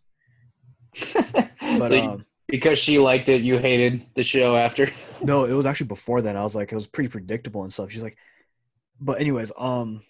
Speaker 2: But
Speaker 1: so you-
Speaker 2: um,
Speaker 1: because she liked it, you hated the show after.
Speaker 2: no, it was actually before then. I was like, it was pretty predictable and stuff. She's like, but anyways, um,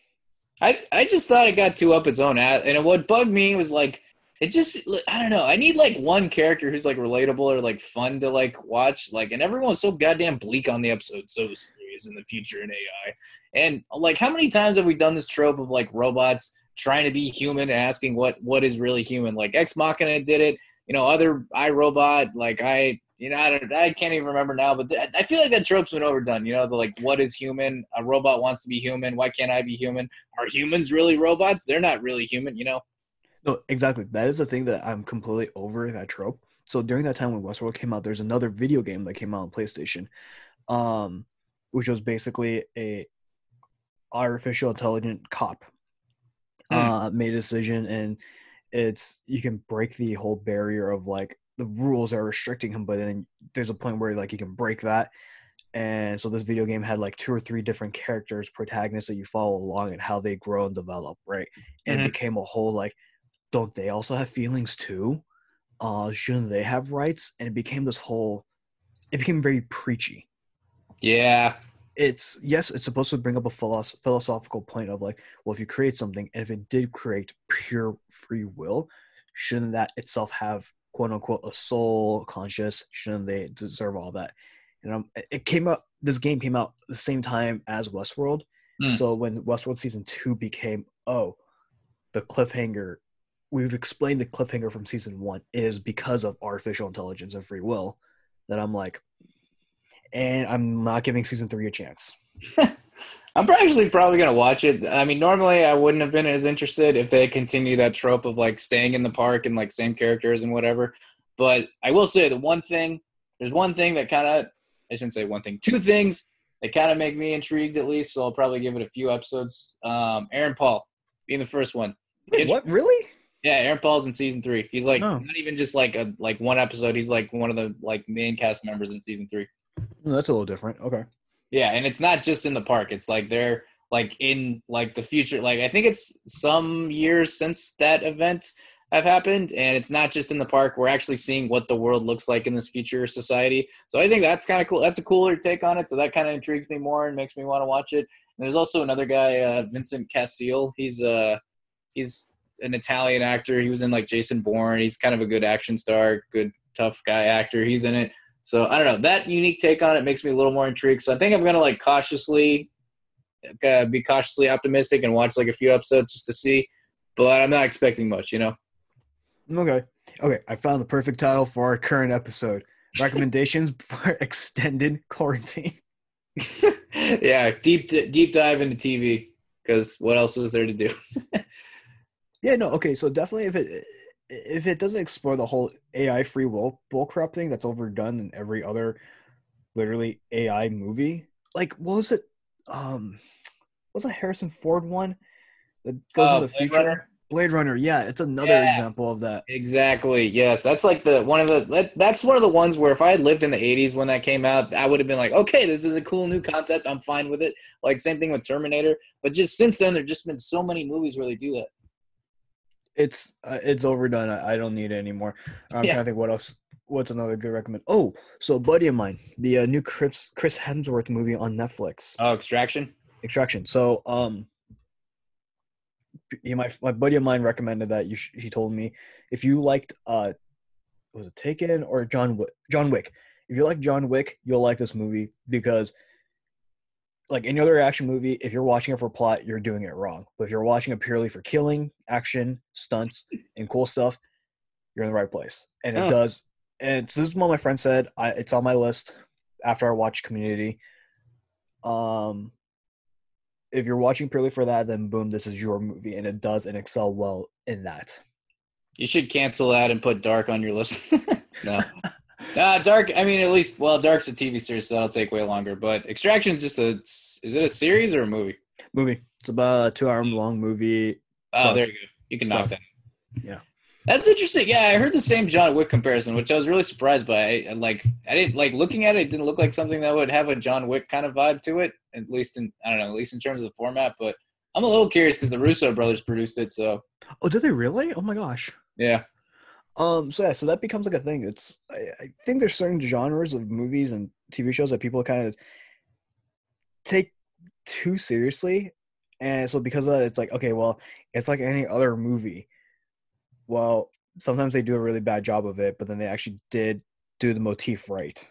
Speaker 1: I I just thought it got too up its own ass, and what bugged me was like it just I don't know. I need like one character who's like relatable or like fun to like watch. Like, and everyone's so goddamn bleak on the episode, so serious in the future in AI. And like, how many times have we done this trope of like robots trying to be human and asking what what is really human? Like Ex Machina did it. You know, other iRobot, like I, you know, I, don't, I can't even remember now, but th- I feel like that trope's been overdone. You know, the like, what is human? A robot wants to be human. Why can't I be human? Are humans really robots? They're not really human, you know?
Speaker 2: No, exactly. That is the thing that I'm completely over that trope. So during that time when Westworld came out, there's another video game that came out on PlayStation, um, which was basically a artificial intelligent cop
Speaker 1: Hmm.
Speaker 2: uh, made a decision, and it's you can break the whole barrier of like the rules are restricting him, but then there's a point where like you can break that. And so this video game had like two or three different characters, protagonists that you follow along and how they grow and develop, right? And
Speaker 1: Mhm.
Speaker 2: it became a whole like don't they also have feelings too? Uh, shouldn't they have rights? And it became this whole, it became very preachy.
Speaker 1: Yeah.
Speaker 2: It's yes, it's supposed to bring up a philosoph- philosophical point of like, well, if you create something, and if it did create pure free will, shouldn't that itself have quote unquote a soul, conscious? Shouldn't they deserve all that? And um, it- came out. This game came out the same time as Westworld.
Speaker 1: Hmm.
Speaker 2: So when Westworld season two became, oh, the cliffhanger we've explained the cliffhanger from season one is because of artificial intelligence and free will. That I'm like, and I'm not giving season three a chance.
Speaker 1: I'm actually probably gonna watch it. I mean, normally I wouldn't have been as interested if they continue that trope of like staying in the park and like same characters and whatever. But I will say the one thing, there's one thing that kind of, I shouldn't say one thing, two things that kind of make me intrigued at least. So I'll probably give it a few episodes. Um, Aaron Paul being the first one.
Speaker 2: Wait, what? Really?
Speaker 1: Yeah, Aaron Paul's in season three. He's like
Speaker 2: Oh.
Speaker 1: not even just like a like one episode. He's like one of the like main cast members in season three.
Speaker 2: That's a little different. Okay.
Speaker 1: Yeah, and it's not just in the park. It's like they're like in like the future. Like I think it's some years since that event have happened, and it's not just in the park. We're actually seeing what the world looks like in this future society. So I think that's kind of cool. That's a cooler take on it. So that kind of intrigues me more and makes me want to watch it. And there's also another guy, uh, Vincent Cassel. He's uh he's an Italian actor. He was in like Jason Bourne. He's kind of a good action star, good tough guy actor. He's in it. So I don't know. That unique take on it makes me a little more intrigued. So I think I'm gonna like cautiously uh, be cautiously optimistic and watch like a few episodes just to see. But I'm not expecting much, you know.
Speaker 2: Okay. Okay. I found the perfect title for our current episode. Recommendations for extended quarantine.
Speaker 1: yeah, deep deep dive into TV because what else is there to do?
Speaker 2: Yeah, no, okay, so definitely if it if it doesn't explore the whole AI free will bullcrap thing that's overdone in every other literally AI movie. Like what was it um was that Harrison Ford one that goes
Speaker 1: Uh,
Speaker 2: in the
Speaker 1: Blade
Speaker 2: future?
Speaker 1: Runner?
Speaker 2: Blade Runner, yeah, it's another
Speaker 1: Yeah.
Speaker 2: example of that.
Speaker 1: Exactly. Yes, that's like the one of the that, that's one of the ones where if I had lived in the '80s when that came out, I would have been like, okay, this is a cool new concept. I'm fine with it. Like same thing with Terminator. But just since then, there've just been so many movies where they do that.
Speaker 2: It's uh, it's overdone. I, I don't need it anymore. I'm
Speaker 1: Yeah.
Speaker 2: trying to think what else. What's another good recommend? Oh, so a buddy of mine, the uh, new Chris Chris Hemsworth movie on Netflix.
Speaker 1: Oh, Extraction.
Speaker 2: extraction so um he, my my buddy of mine recommended that you sh- he told me if you liked uh was it taken or john wick john wick if you like john wick you'll like this movie because like any other action movie if you're watching it for plot you're doing it wrong but if you're watching it purely for killing action stunts and cool stuff you're in the right place and it
Speaker 1: Huh.
Speaker 2: does and so this is what my friend said I, it's on my list after i watch community um if you're watching purely for that, then boom, this is your movie, and it does and excel well in that.
Speaker 1: You should cancel that and put Dark on your list. no. Nah, Dark. I mean, at least well, Dark's a TV series, so that'll take way longer. But Extraction's just a. Is it a series or a movie?
Speaker 2: Movie. It's about a two-hour long movie.
Speaker 1: Oh, there you go. You can knock that.
Speaker 2: Yeah.
Speaker 1: That's interesting. Yeah, I heard the same John Wick comparison, which I was really surprised by. I, I like, I didn't like looking at it. It didn't look like something that would have a John Wick kind of vibe to it. At least in, I don't know, at least in terms of the format. But I'm a little curious because the Russo brothers produced it. So
Speaker 2: Oh, did they really? Oh my gosh.
Speaker 1: yeah,
Speaker 2: Um. So yeah. So that becomes like a thing. It's. I, I think there's certain genres of movies and TV shows that people kind of take too seriously, and so because of that, it's like okay, well, it's like any other movie. Well, sometimes they do a really bad job of it, but then they actually did do the motif right.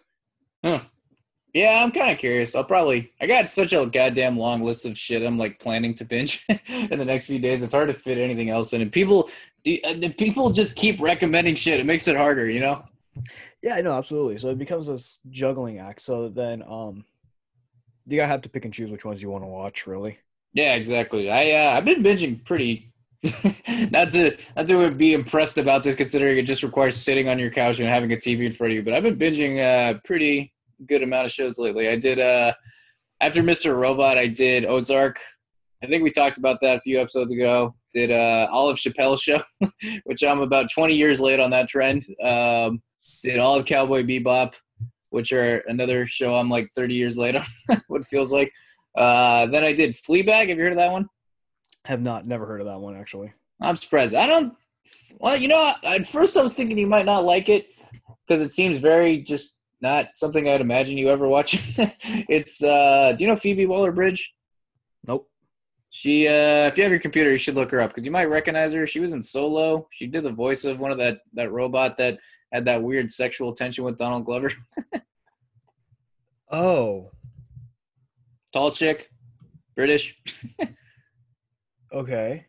Speaker 1: Huh. Yeah, I'm kind of curious. I'll probably. I got such a goddamn long list of shit I'm like planning to binge in the next few days. It's hard to fit anything else in, and people, the, uh, the people just keep recommending shit. It makes it harder, you know.
Speaker 2: Yeah, I know, absolutely. So it becomes this juggling act. So then, um, you gotta have to pick and choose which ones you want to watch, really.
Speaker 1: Yeah, exactly. I uh, I've been binging pretty. not to not to be impressed about this, considering it just requires sitting on your couch and having a TV in front of you. But I've been binging a pretty good amount of shows lately. I did uh after Mr. Robot, I did Ozark. I think we talked about that a few episodes ago. Did uh Olive Chappelle show, which I'm about 20 years late on that trend. Um, did of Cowboy Bebop, which are another show I'm like 30 years late on. what it feels like. Uh, then I did Fleabag. Have you heard of that one?
Speaker 2: Have not, never heard of that one actually.
Speaker 1: I'm surprised. I don't. Well, you know, at first I was thinking you might not like it because it seems very just not something I'd imagine you ever watch. it's. uh Do you know Phoebe Waller-Bridge?
Speaker 2: Nope.
Speaker 1: She. uh If you have your computer, you should look her up because you might recognize her. She was in Solo. She did the voice of one of that that robot that had that weird sexual tension with Donald Glover.
Speaker 2: Oh,
Speaker 1: Tall chick, British.
Speaker 2: okay.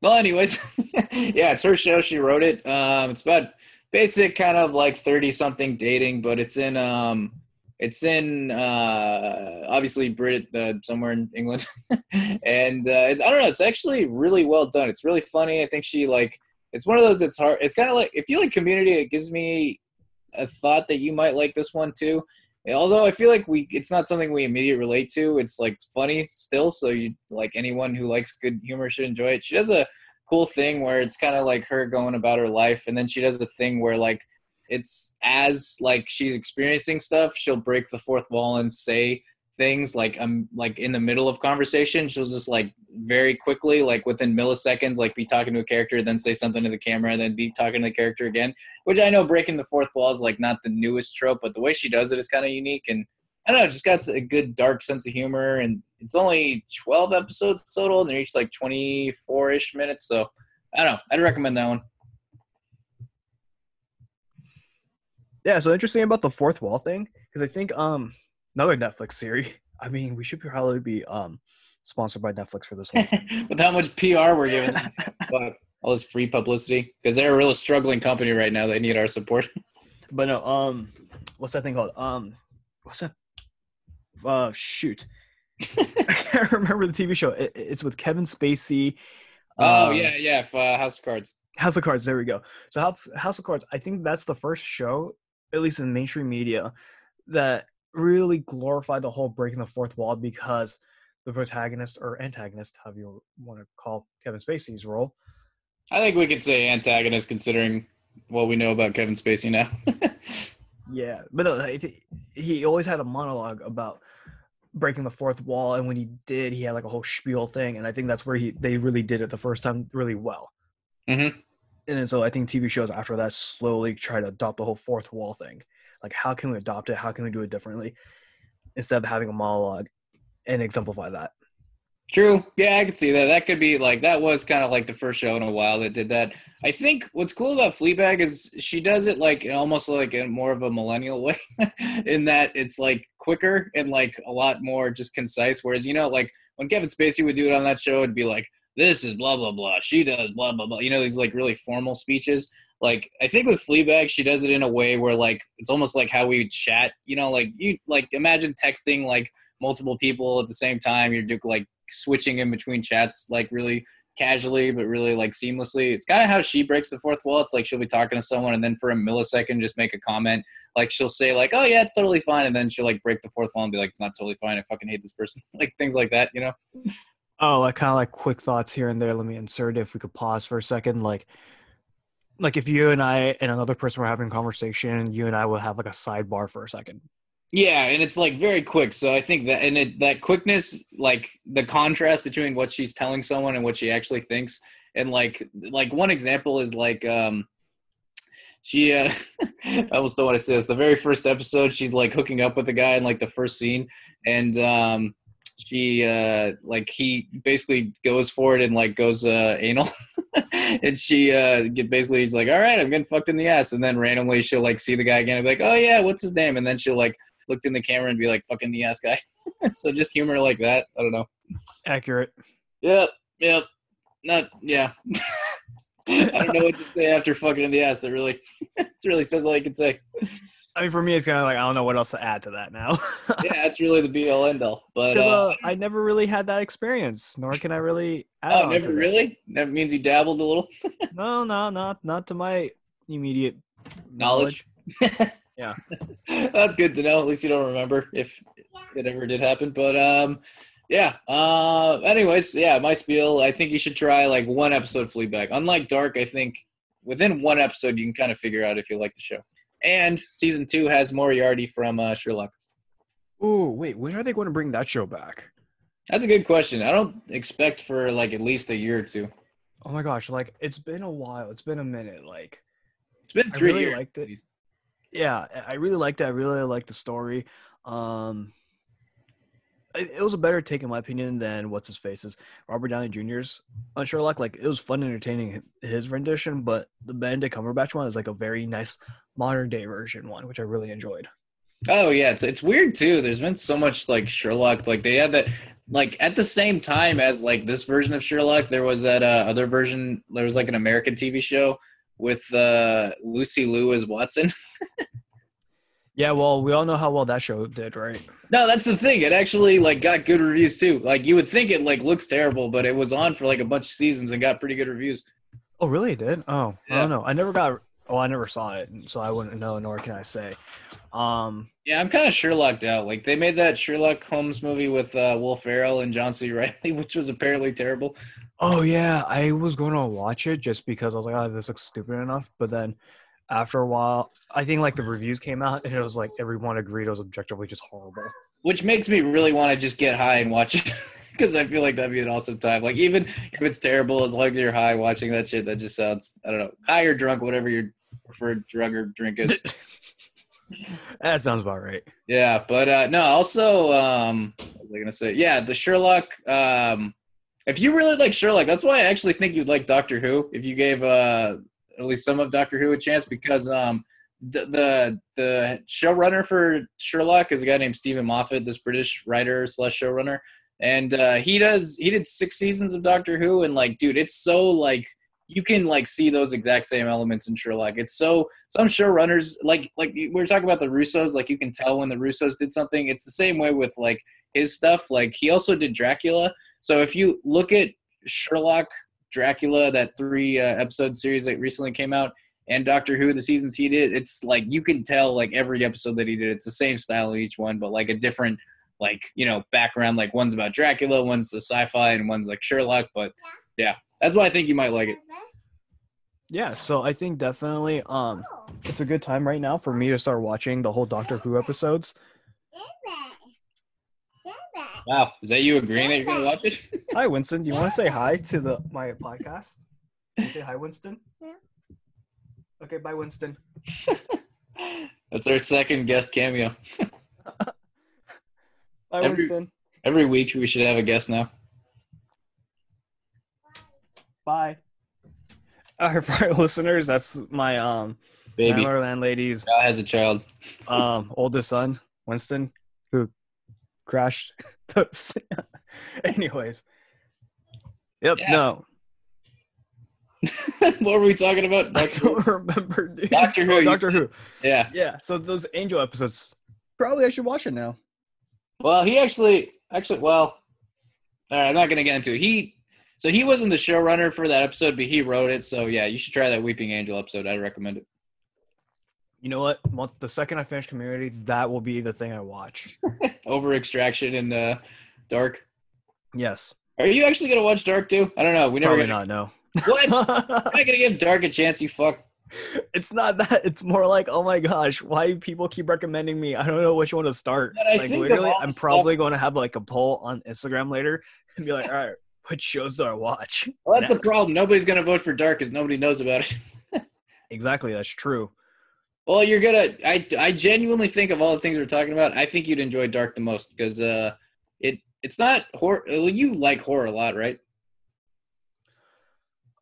Speaker 1: Well, anyways, yeah, it's her show. She wrote it. Um, it's about basic kind of like thirty something dating, but it's in um, it's in uh, obviously Brit uh, somewhere in England, and uh, I don't know. It's actually really well done. It's really funny. I think she like it's one of those that's hard. It's kind of like if you like Community, it gives me a thought that you might like this one too. Although I feel like we, it's not something we immediately relate to. It's like funny still, so you like anyone who likes good humor should enjoy it. She does a cool thing where it's kind of like her going about her life, and then she does the thing where like it's as like she's experiencing stuff, she'll break the fourth wall and say things like I'm like in the middle of conversation, she'll just like very quickly, like within milliseconds, like be talking to a character, then say something to the camera, then be talking to the character again. Which I know breaking the fourth wall is like not the newest trope, but the way she does it is kind of unique and I don't know, just got a good dark sense of humor and it's only twelve episodes total and they're each like twenty four ish minutes. So I don't know. I'd recommend that one.
Speaker 2: Yeah, so interesting about the fourth wall thing because I think um another Netflix series. I mean, we should probably be um sponsored by Netflix for this one.
Speaker 1: With how much PR we're giving, but all this free publicity because they're a real struggling company right now. They need our support.
Speaker 2: but no, um, what's that thing called? Um, what's that? Uh, shoot, I can't remember the TV show. It, it's with Kevin Spacey.
Speaker 1: Oh
Speaker 2: um,
Speaker 1: yeah, yeah, uh, House of Cards.
Speaker 2: House of Cards. There we go. So House House of Cards. I think that's the first show, at least in mainstream media, that really glorified the whole breaking the fourth wall because the protagonist or antagonist, however you want to call Kevin Spacey's role.
Speaker 1: I think we could say antagonist considering what we know about Kevin Spacey now.
Speaker 2: yeah, but no, he always had a monologue about breaking the fourth wall, and when he did, he had like a whole spiel thing, and I think that's where he they really did it the first time really well.
Speaker 1: Mm-hmm.
Speaker 2: And then so I think TV shows after that slowly try to adopt the whole fourth wall thing. Like, how can we adopt it? How can we do it differently instead of having a monologue and exemplify that?
Speaker 1: True. Yeah, I could see that. That could be like that was kind of like the first show in a while that did that. I think what's cool about Fleabag is she does it like almost like in more of a millennial way, in that it's like quicker and like a lot more just concise. Whereas you know, like when Kevin Spacey would do it on that show, it'd be like, "This is blah blah blah." She does blah blah blah. You know, these like really formal speeches like I think with Fleabag, she does it in a way where like it's almost like how we chat. You know, like you like imagine texting like multiple people at the same time. You're like switching in between chats like really casually but really like seamlessly. It's kind of how she breaks the fourth wall. It's like she'll be talking to someone and then for a millisecond just make a comment. Like she'll say like, "Oh yeah, it's totally fine," and then she'll like break the fourth wall and be like, "It's not totally fine. I fucking hate this person." like things like that, you know.
Speaker 2: Oh, like kind of like quick thoughts here and there. Let me insert if we could pause for a second. Like like if you and I and another person were having a conversation, you and I would have like a sidebar for a second.
Speaker 1: Yeah, and it's like very quick. So I think that and it, that quickness, like the contrast between what she's telling someone and what she actually thinks, and like like one example is like um she uh I almost don't want to say this. The very first episode, she's like hooking up with the guy in like the first scene, and um she uh like he basically goes for it and like goes uh anal. And she uh get basically he's like all right i'm getting fucked in the ass. And then randomly she'll like see the guy again and be like oh yeah what's his name? And then she'll like look in the camera and be like fucking the ass guy. So just humor like that i don't know.
Speaker 2: Accurate.
Speaker 1: Yep yep. Not yeah. I don't know what to say after fucking in the ass that really it really says all i can say
Speaker 2: I mean, for me, it's kind of like I don't know what else to add to that now.
Speaker 1: yeah, that's really the be all end all. But uh,
Speaker 2: uh, I never really had that experience, nor can I really.
Speaker 1: oh, never really. That means you dabbled a little.
Speaker 2: no, no, not not to my immediate
Speaker 1: knowledge.
Speaker 2: knowledge. yeah,
Speaker 1: that's good to know. At least you don't remember if it ever did happen. But um, yeah. Uh, anyways, yeah, my spiel. I think you should try like one episode Fleabag. Unlike Dark, I think within one episode you can kind of figure out if you like the show. And season two has Moriarty from uh, Sherlock.
Speaker 2: Oh wait, when are they going to bring that show back?
Speaker 1: That's a good question. I don't expect for like at least a year or two.
Speaker 2: Oh my gosh, like it's been a while. It's been a minute. Like
Speaker 1: it's been three I really years.
Speaker 2: Liked it. Yeah, I really liked it. I really liked the story. Um, it, was a better take in my opinion than what's his face's Robert Downey Jr.'s on Sherlock. Like it was fun, entertaining his rendition, but the Benedict Cumberbatch one is like a very nice modern day version one, which I really enjoyed.
Speaker 1: Oh yeah, it's it's weird too. There's been so much like Sherlock. Like they had that like at the same time as like this version of Sherlock, there was that uh, other version. There was like an American TV show with uh, Lucy Liu as Watson.
Speaker 2: Yeah, well, we all know how well that show did, right?
Speaker 1: No, that's the thing. It actually like got good reviews too. Like you would think it like looks terrible, but it was on for like a bunch of seasons and got pretty good reviews.
Speaker 2: Oh, really? It did? Oh, I don't know. I never got. Oh, I never saw it, so I wouldn't know. Nor can I say. Um,
Speaker 1: Yeah, I'm kind of Sherlocked out. Like they made that Sherlock Holmes movie with uh, Will Ferrell and John C. Reilly, which was apparently terrible.
Speaker 2: Oh yeah, I was going to watch it just because I was like, oh, this looks stupid enough. But then after a while, I think like the reviews came out and it was like everyone agreed it was objectively just horrible.
Speaker 1: Which makes me really want to just get high and watch it because I feel like that'd be an awesome time. Like even if it's terrible, as long as you're high watching that shit, that just sounds I don't know high or drunk, whatever your preferred drug or drink is.
Speaker 2: that sounds about right.
Speaker 1: Yeah, but uh no, also um what was I gonna say? Yeah, the Sherlock um if you really like Sherlock, that's why I actually think you'd like Doctor Who if you gave uh at least some of Doctor Who a chance because um the the, the showrunner for Sherlock is a guy named Steven Moffat, this British writer slash showrunner. And uh he does he did six seasons of Doctor Who and like dude, it's so like you can like see those exact same elements in Sherlock. It's so some showrunners like like we were talking about the Russos, like you can tell when the Russos did something. It's the same way with like his stuff. Like he also did Dracula. So if you look at Sherlock, Dracula, that three uh, episode series that recently came out, and Doctor Who, the seasons he did, it's like you can tell like every episode that he did, it's the same style in each one, but like a different like you know background. Like one's about Dracula, one's the sci-fi, and one's like Sherlock. But yeah, that's why I think you might like it.
Speaker 2: Yeah, so I think definitely um it's a good time right now for me to start watching the whole Doctor Who episodes.
Speaker 1: Wow, is that you agreeing that you're gonna watch it?
Speaker 2: Hi Winston, do you want to say hi to the my podcast? Can you say hi Winston?
Speaker 3: Yeah.
Speaker 2: Okay, bye Winston.
Speaker 1: That's our second guest cameo.
Speaker 2: Bye
Speaker 1: Every-
Speaker 2: Winston.
Speaker 1: Every week we should have a guest now.
Speaker 2: Bye. All right, for our listeners, that's my um
Speaker 1: Baby
Speaker 2: landlord landlady's
Speaker 1: Kyle has a child.
Speaker 2: um oldest son, Winston, who crashed. Anyways. Yep,
Speaker 1: Yeah.
Speaker 2: no.
Speaker 1: what were we talking about?
Speaker 2: I
Speaker 1: Doctor Who?
Speaker 2: don't remember, dude.
Speaker 1: Doctor Who,
Speaker 2: Oh, Doctor Who.
Speaker 1: Yeah.
Speaker 2: Yeah. So those Angel episodes, probably I should watch it now.
Speaker 1: Well, he actually, actually, well, all right, I'm not gonna get into it. He, so he wasn't the showrunner for that episode, but he wrote it. So yeah, you should try that Weeping Angel episode. I'd recommend it.
Speaker 2: You know what? Once- The second I finish Community, that will be the thing I watch.
Speaker 1: Over Extraction and uh, Dark.
Speaker 2: Yes.
Speaker 1: Are you actually gonna watch Dark too? I don't know. We never.
Speaker 2: Probably
Speaker 1: Gonna,
Speaker 2: not. No.
Speaker 1: what? You're not gonna give Dark a chance, you fuck.
Speaker 2: it's not that. It's more like, oh my gosh, why people keep recommending me? I don't know which one to start.
Speaker 1: But I
Speaker 2: like literally,
Speaker 1: all
Speaker 2: I'm
Speaker 1: the stuff-
Speaker 2: probably going to have like a poll on Instagram later and be like, all right, what shows do I watch?
Speaker 1: Well, that's the
Speaker 2: next?"
Speaker 1: problem. Nobody's gonna vote for Dark because nobody knows about it.
Speaker 2: Exactly, that's true.
Speaker 1: Well, you're gonna. I I genuinely think of all the things we're talking about. I think you'd enjoy Dark the most because uh, it it's not horror. Well, you like horror a lot, right?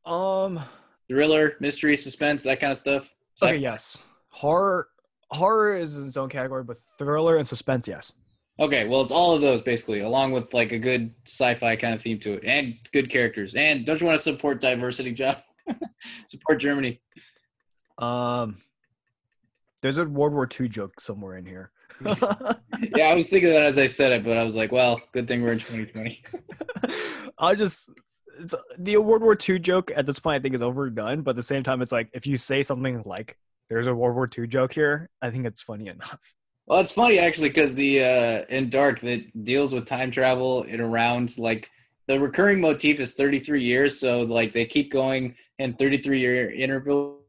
Speaker 2: Um.
Speaker 1: Thriller, mystery, suspense, that kind of stuff.
Speaker 2: Okay. Yes. Horror. Horror is in its own category, but thriller and suspense, yes.
Speaker 1: Okay, well, it's all of those basically, along with like a good sci-fi kind of theme to it, and good characters. And don't you want to support diversity, John? support Germany.
Speaker 2: Um. There's a World War II joke somewhere in here.
Speaker 1: Yeah, I was thinking that as I said it, but I was like, well, good thing we're in 2020.
Speaker 2: I'll just it's the World War II joke at this point I think is overdone, but at the same time it's like if you say something like there's a World War II joke here, I think it's funny enough.
Speaker 1: Well, it's funny actually because the uh, in Dark that deals with time travel in around like the recurring motif is 33 years, so like they keep going in 33 year intervals.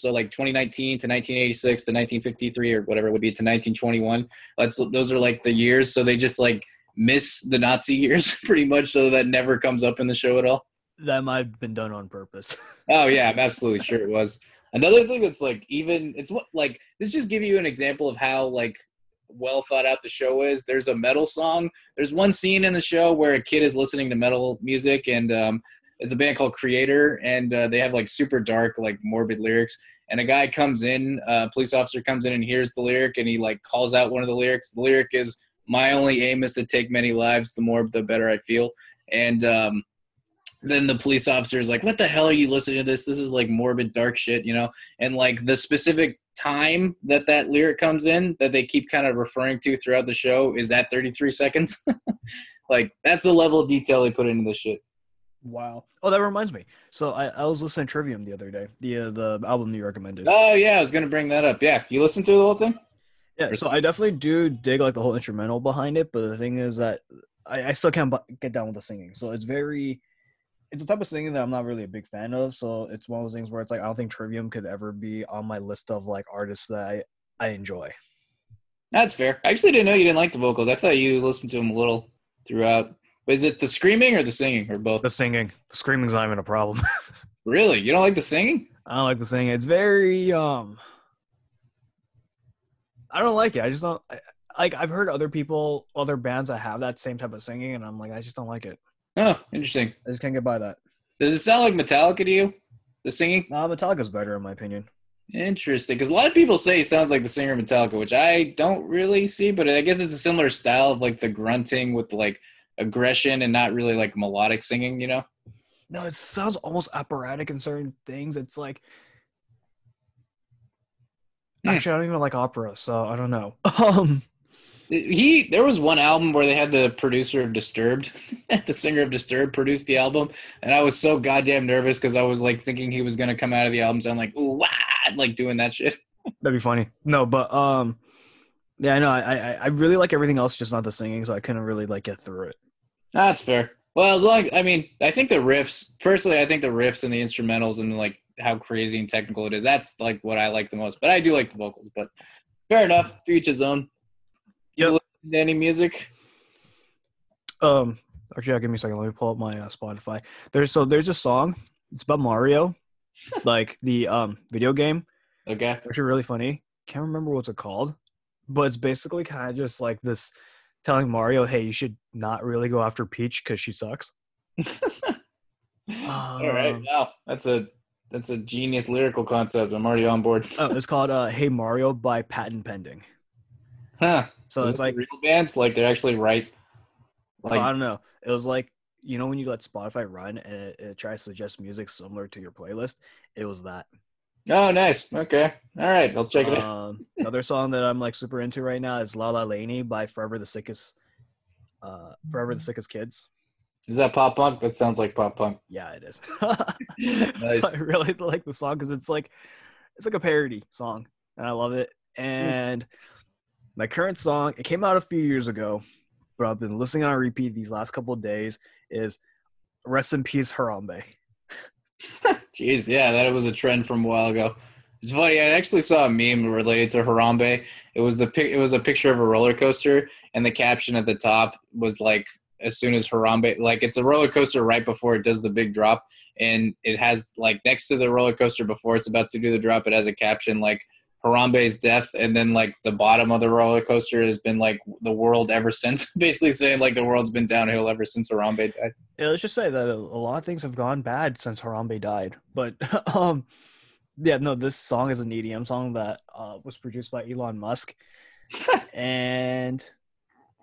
Speaker 1: So like 2019 to 1986 to 1953 or whatever it would be to 1921. That's those are like the years. So they just like miss the Nazi years pretty much, so that never comes up in the show at all.
Speaker 2: That might have been done on purpose.
Speaker 1: Oh yeah, I'm absolutely sure it was. Another thing that's like even it's what like this just give you an example of how like well thought out the show is. There's a metal song. There's one scene in the show where a kid is listening to metal music and um it's a band called Kreator and uh, they have like super dark like morbid lyrics and a guy comes in, uh, police officer comes in and hears the lyric and he like calls out one of the lyrics. The lyric is my only aim is to take many lives. The more, the better I feel. And um, then the police officer is like, "What the hell are you listening to this? This is like morbid, dark shit," you know. And like the specific time that that lyric comes in, that they keep kind of referring to throughout the show, is at 33 seconds. like that's the level of detail they put into this shit.
Speaker 2: Wow. Oh, that reminds me. So I, I was listening to Trivium the other day, the uh, the album you recommended.
Speaker 1: Oh yeah, I was gonna bring that up. Yeah, you listened to the whole thing?
Speaker 2: Yeah. So I definitely do dig like the whole instrumental behind it, but the thing is that I, I still can't bu- get down with the singing. So it's very, it's the type of singing that I'm not really a big fan of. So it's one of those things where it's like I don't think Trivium could ever be on my list of like artists that I I enjoy.
Speaker 1: That's fair. I actually didn't know you didn't like the vocals. I thought you listened to them a little throughout. Is it the screaming or the singing or both?
Speaker 2: The singing, the screaming's not even a problem.
Speaker 1: Really? You don't like the singing?
Speaker 2: I don't like the singing. It's very um. I don't like it. I just don't I, like. I've heard other people, other bands that have that same type of singing, and I'm like, I just don't like it.
Speaker 1: Oh, interesting.
Speaker 2: I just can't get by that.
Speaker 1: Does it sound like Metallica to you? The singing?
Speaker 2: Nah, Metallica's better in my opinion.
Speaker 1: Interesting, because a lot of people say it sounds like the singer of Metallica, which I don't really see, but I guess it's a similar style of like the grunting with like aggression and not really like melodic singing, you know?
Speaker 2: No, it sounds almost operatic in certain things. It's like
Speaker 1: Hmm.
Speaker 2: actually, I don't even like opera, so I don't know. Um,
Speaker 1: He there was one album where they had the producer of Disturbed, the singer of Disturbed produced the album, and I was so goddamn nervous because I was like thinking he was gonna come out of the album sound like ooh wah, like doing that shit.
Speaker 2: that'd be funny. No, but um, yeah, I know. I, I I really like everything else, just not the singing. So I couldn't really like get through it.
Speaker 1: That's fair. Well, as long as I mean, I think the riffs personally, I think the riffs and the instrumentals and like how crazy and technical it is. That's like what I like the most. But I do like the vocals. But fair enough. To each his own. You
Speaker 2: Yep.
Speaker 1: listen to any music?
Speaker 2: Um, actually, yeah, give me a second. Let me pull up my uh, Spotify. There's so there's a song. It's about Mario, like the um video game.
Speaker 1: Okay.
Speaker 2: Actually, really funny. Can't remember what's it called, but it's basically kind of just like this, telling Mario, "Hey, you should not really go after Peach because she sucks."
Speaker 1: All right.
Speaker 2: Um,
Speaker 1: Wow. That's a that's a genius lyrical concept. I'm already on board.
Speaker 2: Oh, it's called uh, "Hey Mario" by Patent Pending.
Speaker 1: Huh.
Speaker 2: So
Speaker 1: Is
Speaker 2: it's
Speaker 1: it
Speaker 2: like
Speaker 1: real bands, like they're actually right. Like
Speaker 2: I don't know. It was like you know when you let Spotify run and it, it tries to suggest music similar to your playlist. It was that.
Speaker 1: Oh, nice. Okay. All right. I'll check it out.
Speaker 2: Um, another song that I'm like super into right now is "La La Laney" by Forever the Sickest. Uh, Forever the Sickest Kids.
Speaker 1: Is that pop punk? That sounds like pop punk.
Speaker 2: Yeah, it is.
Speaker 1: Nice.
Speaker 2: so I really like the song because it's like it's like a parody song, and I love it. And my current song, it came out a few years ago, but I've been listening on repeat these last couple of days. Is "Rest in Peace, Harambe."
Speaker 1: Jeez, yeah, that was a trend from a while ago. It's funny. I actually saw a meme related to Harambe. It was the pic. It was a picture of a roller coaster, and the caption at the top was like, "As soon as Harambe, like it's a roller coaster right before it does the big drop, and it has like next to the roller coaster before it's about to do the drop, it has a caption like." Harambe's death, and then like the bottom of the roller coaster has been like the world ever since. Basically saying like the world's been downhill ever since Harambe died.
Speaker 2: Yeah, let's just say that a, lot of things have gone bad since Harambe died. But um, yeah, no, this song is an EDM song that uh, was produced by Elon Musk, and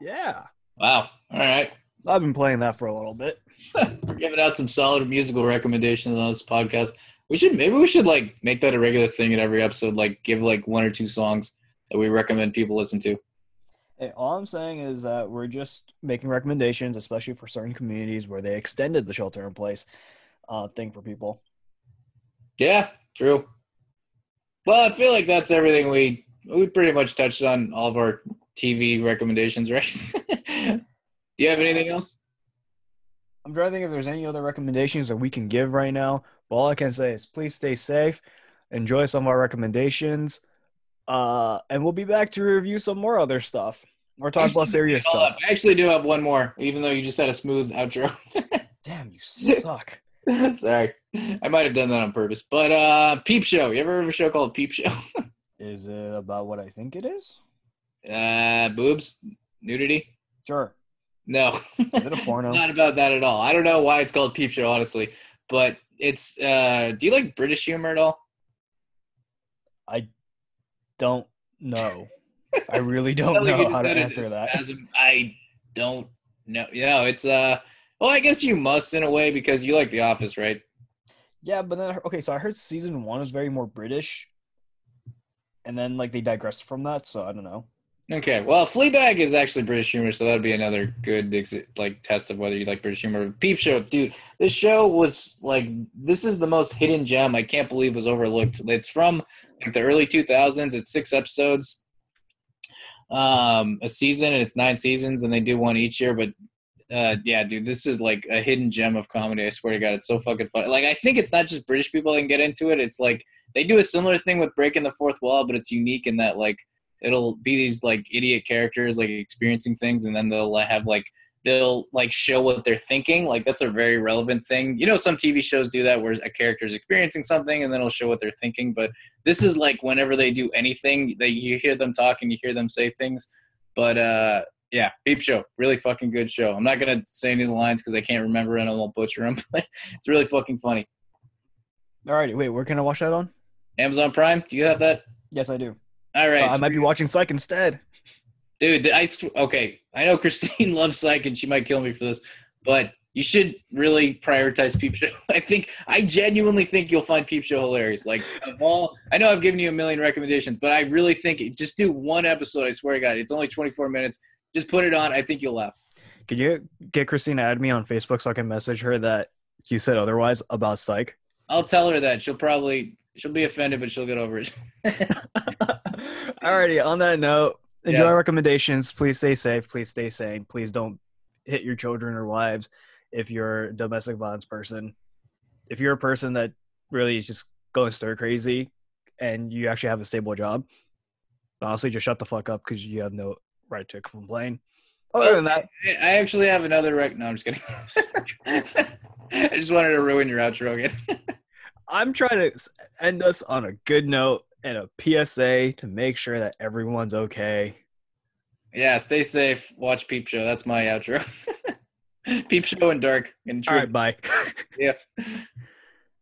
Speaker 2: yeah,
Speaker 1: Wow. All right.
Speaker 2: I've been playing that for a little bit.
Speaker 1: We're giving out some solid musical recommendations on this podcast. We should maybe we should like make that a regular thing in every episode. Like give like one or two songs that we recommend people listen to.
Speaker 2: Hey, all I'm saying is that we're just making recommendations, especially for certain communities where they extended the shelter in place uh, thing for people.
Speaker 1: Yeah, true. Well, I feel like that's everything we we pretty much touched on all of our TV recommendations, right? Do you have anything else?
Speaker 2: I'm trying to think if there's any other recommendations that we can give right now. But all I can say is please stay safe, enjoy some of our recommendations, uh, and we'll be back to review some more other stuff or talk about serious
Speaker 1: Hold
Speaker 2: stuff.
Speaker 1: up. I actually do have one more, even though you just had a smooth outro.
Speaker 2: Damn, you suck.
Speaker 1: Sorry, I might have done that on purpose. But uh, Peep Show. You ever heard of a show called Peep Show?
Speaker 2: is it about what I think it is?
Speaker 1: Uh, boobs, nudity.
Speaker 2: Sure.
Speaker 1: No,
Speaker 2: Is it a porno?
Speaker 1: not about that at all. I don't know why it's called Peep Show, honestly. But it's. Uh, do you like British humor at all?
Speaker 2: I don't know. I really don't know how to answer that.
Speaker 1: as a- I don't know. You know, it's uh. Well, I guess you must in a way because you like The Office, right?
Speaker 2: Yeah, but then okay, so I heard season one was very more British, and then like they digressed from that. So I don't know.
Speaker 1: Okay, well, Fleabag is actually British humor, so that'd be another good like test of whether you like British humor. Peep Show, dude, this show was like this is the most hidden gem I can't believe was overlooked. It's from like the early 2000s. It's six episodes, um, a season, and it's nine seasons, and they do one each year. But uh, yeah, dude, this is like a hidden gem of comedy. I swear to God, it's so fucking fun. Like, I think it's not just British people that can get into it. It's like they do a similar thing with breaking the fourth wall, but it's unique in that like it'll be these like idiot characters like experiencing things and then they'll have like they'll like show what they're thinking like that's a very relevant thing. You know some tv shows do that where a character is experiencing something and then it'll show what they're thinking but this is like whenever they do anything that you hear them talk and you hear them say things but uh yeah peep show really fucking good show. I'm not gonna say any of the lines because i can't remember and i won't butcher them but it's really fucking funny.
Speaker 2: Alrighty, wait, where can I watch that on?
Speaker 1: amazon prime? Do you have that?
Speaker 2: Yes, I do.
Speaker 1: All right
Speaker 2: Uh, I might be watching Psych instead.
Speaker 1: Dude, I sw- okay. I know Christine loves psych, and she might kill me for this, but you should really prioritize Peep Show. I think I genuinely think you'll find Peep Show hilarious. Like of all, I know I've given you a million recommendations, but I really think just do one episode. I swear to God, it's only 24 minutes. Just put it on. I think you'll laugh.
Speaker 2: Can you get Christine to add me on Facebook so I can message her that you said otherwise about Psych?
Speaker 1: I'll tell her that. She'll probably she'll be offended, but she'll get over it.
Speaker 2: Alrighty, on that note, enjoy
Speaker 1: Yes.
Speaker 2: our recommendations. Please stay safe. Please stay sane. Please don't hit your children or wives if you're a domestic violence person. If you're a person that really is just going stir crazy and you actually have a stable job, honestly, just shut the fuck up because you have no right to complain. Other than that,
Speaker 1: I actually have another rec. No, I'm just kidding. I just wanted to ruin your outro again.
Speaker 2: I'm trying to end us on a good note and a PSA to make sure that everyone's okay.
Speaker 1: Yeah, stay safe. Watch Peep Show. That's my outro. Peep Show and Dark and
Speaker 2: All
Speaker 1: Truth.
Speaker 2: bye.
Speaker 1: Yeah.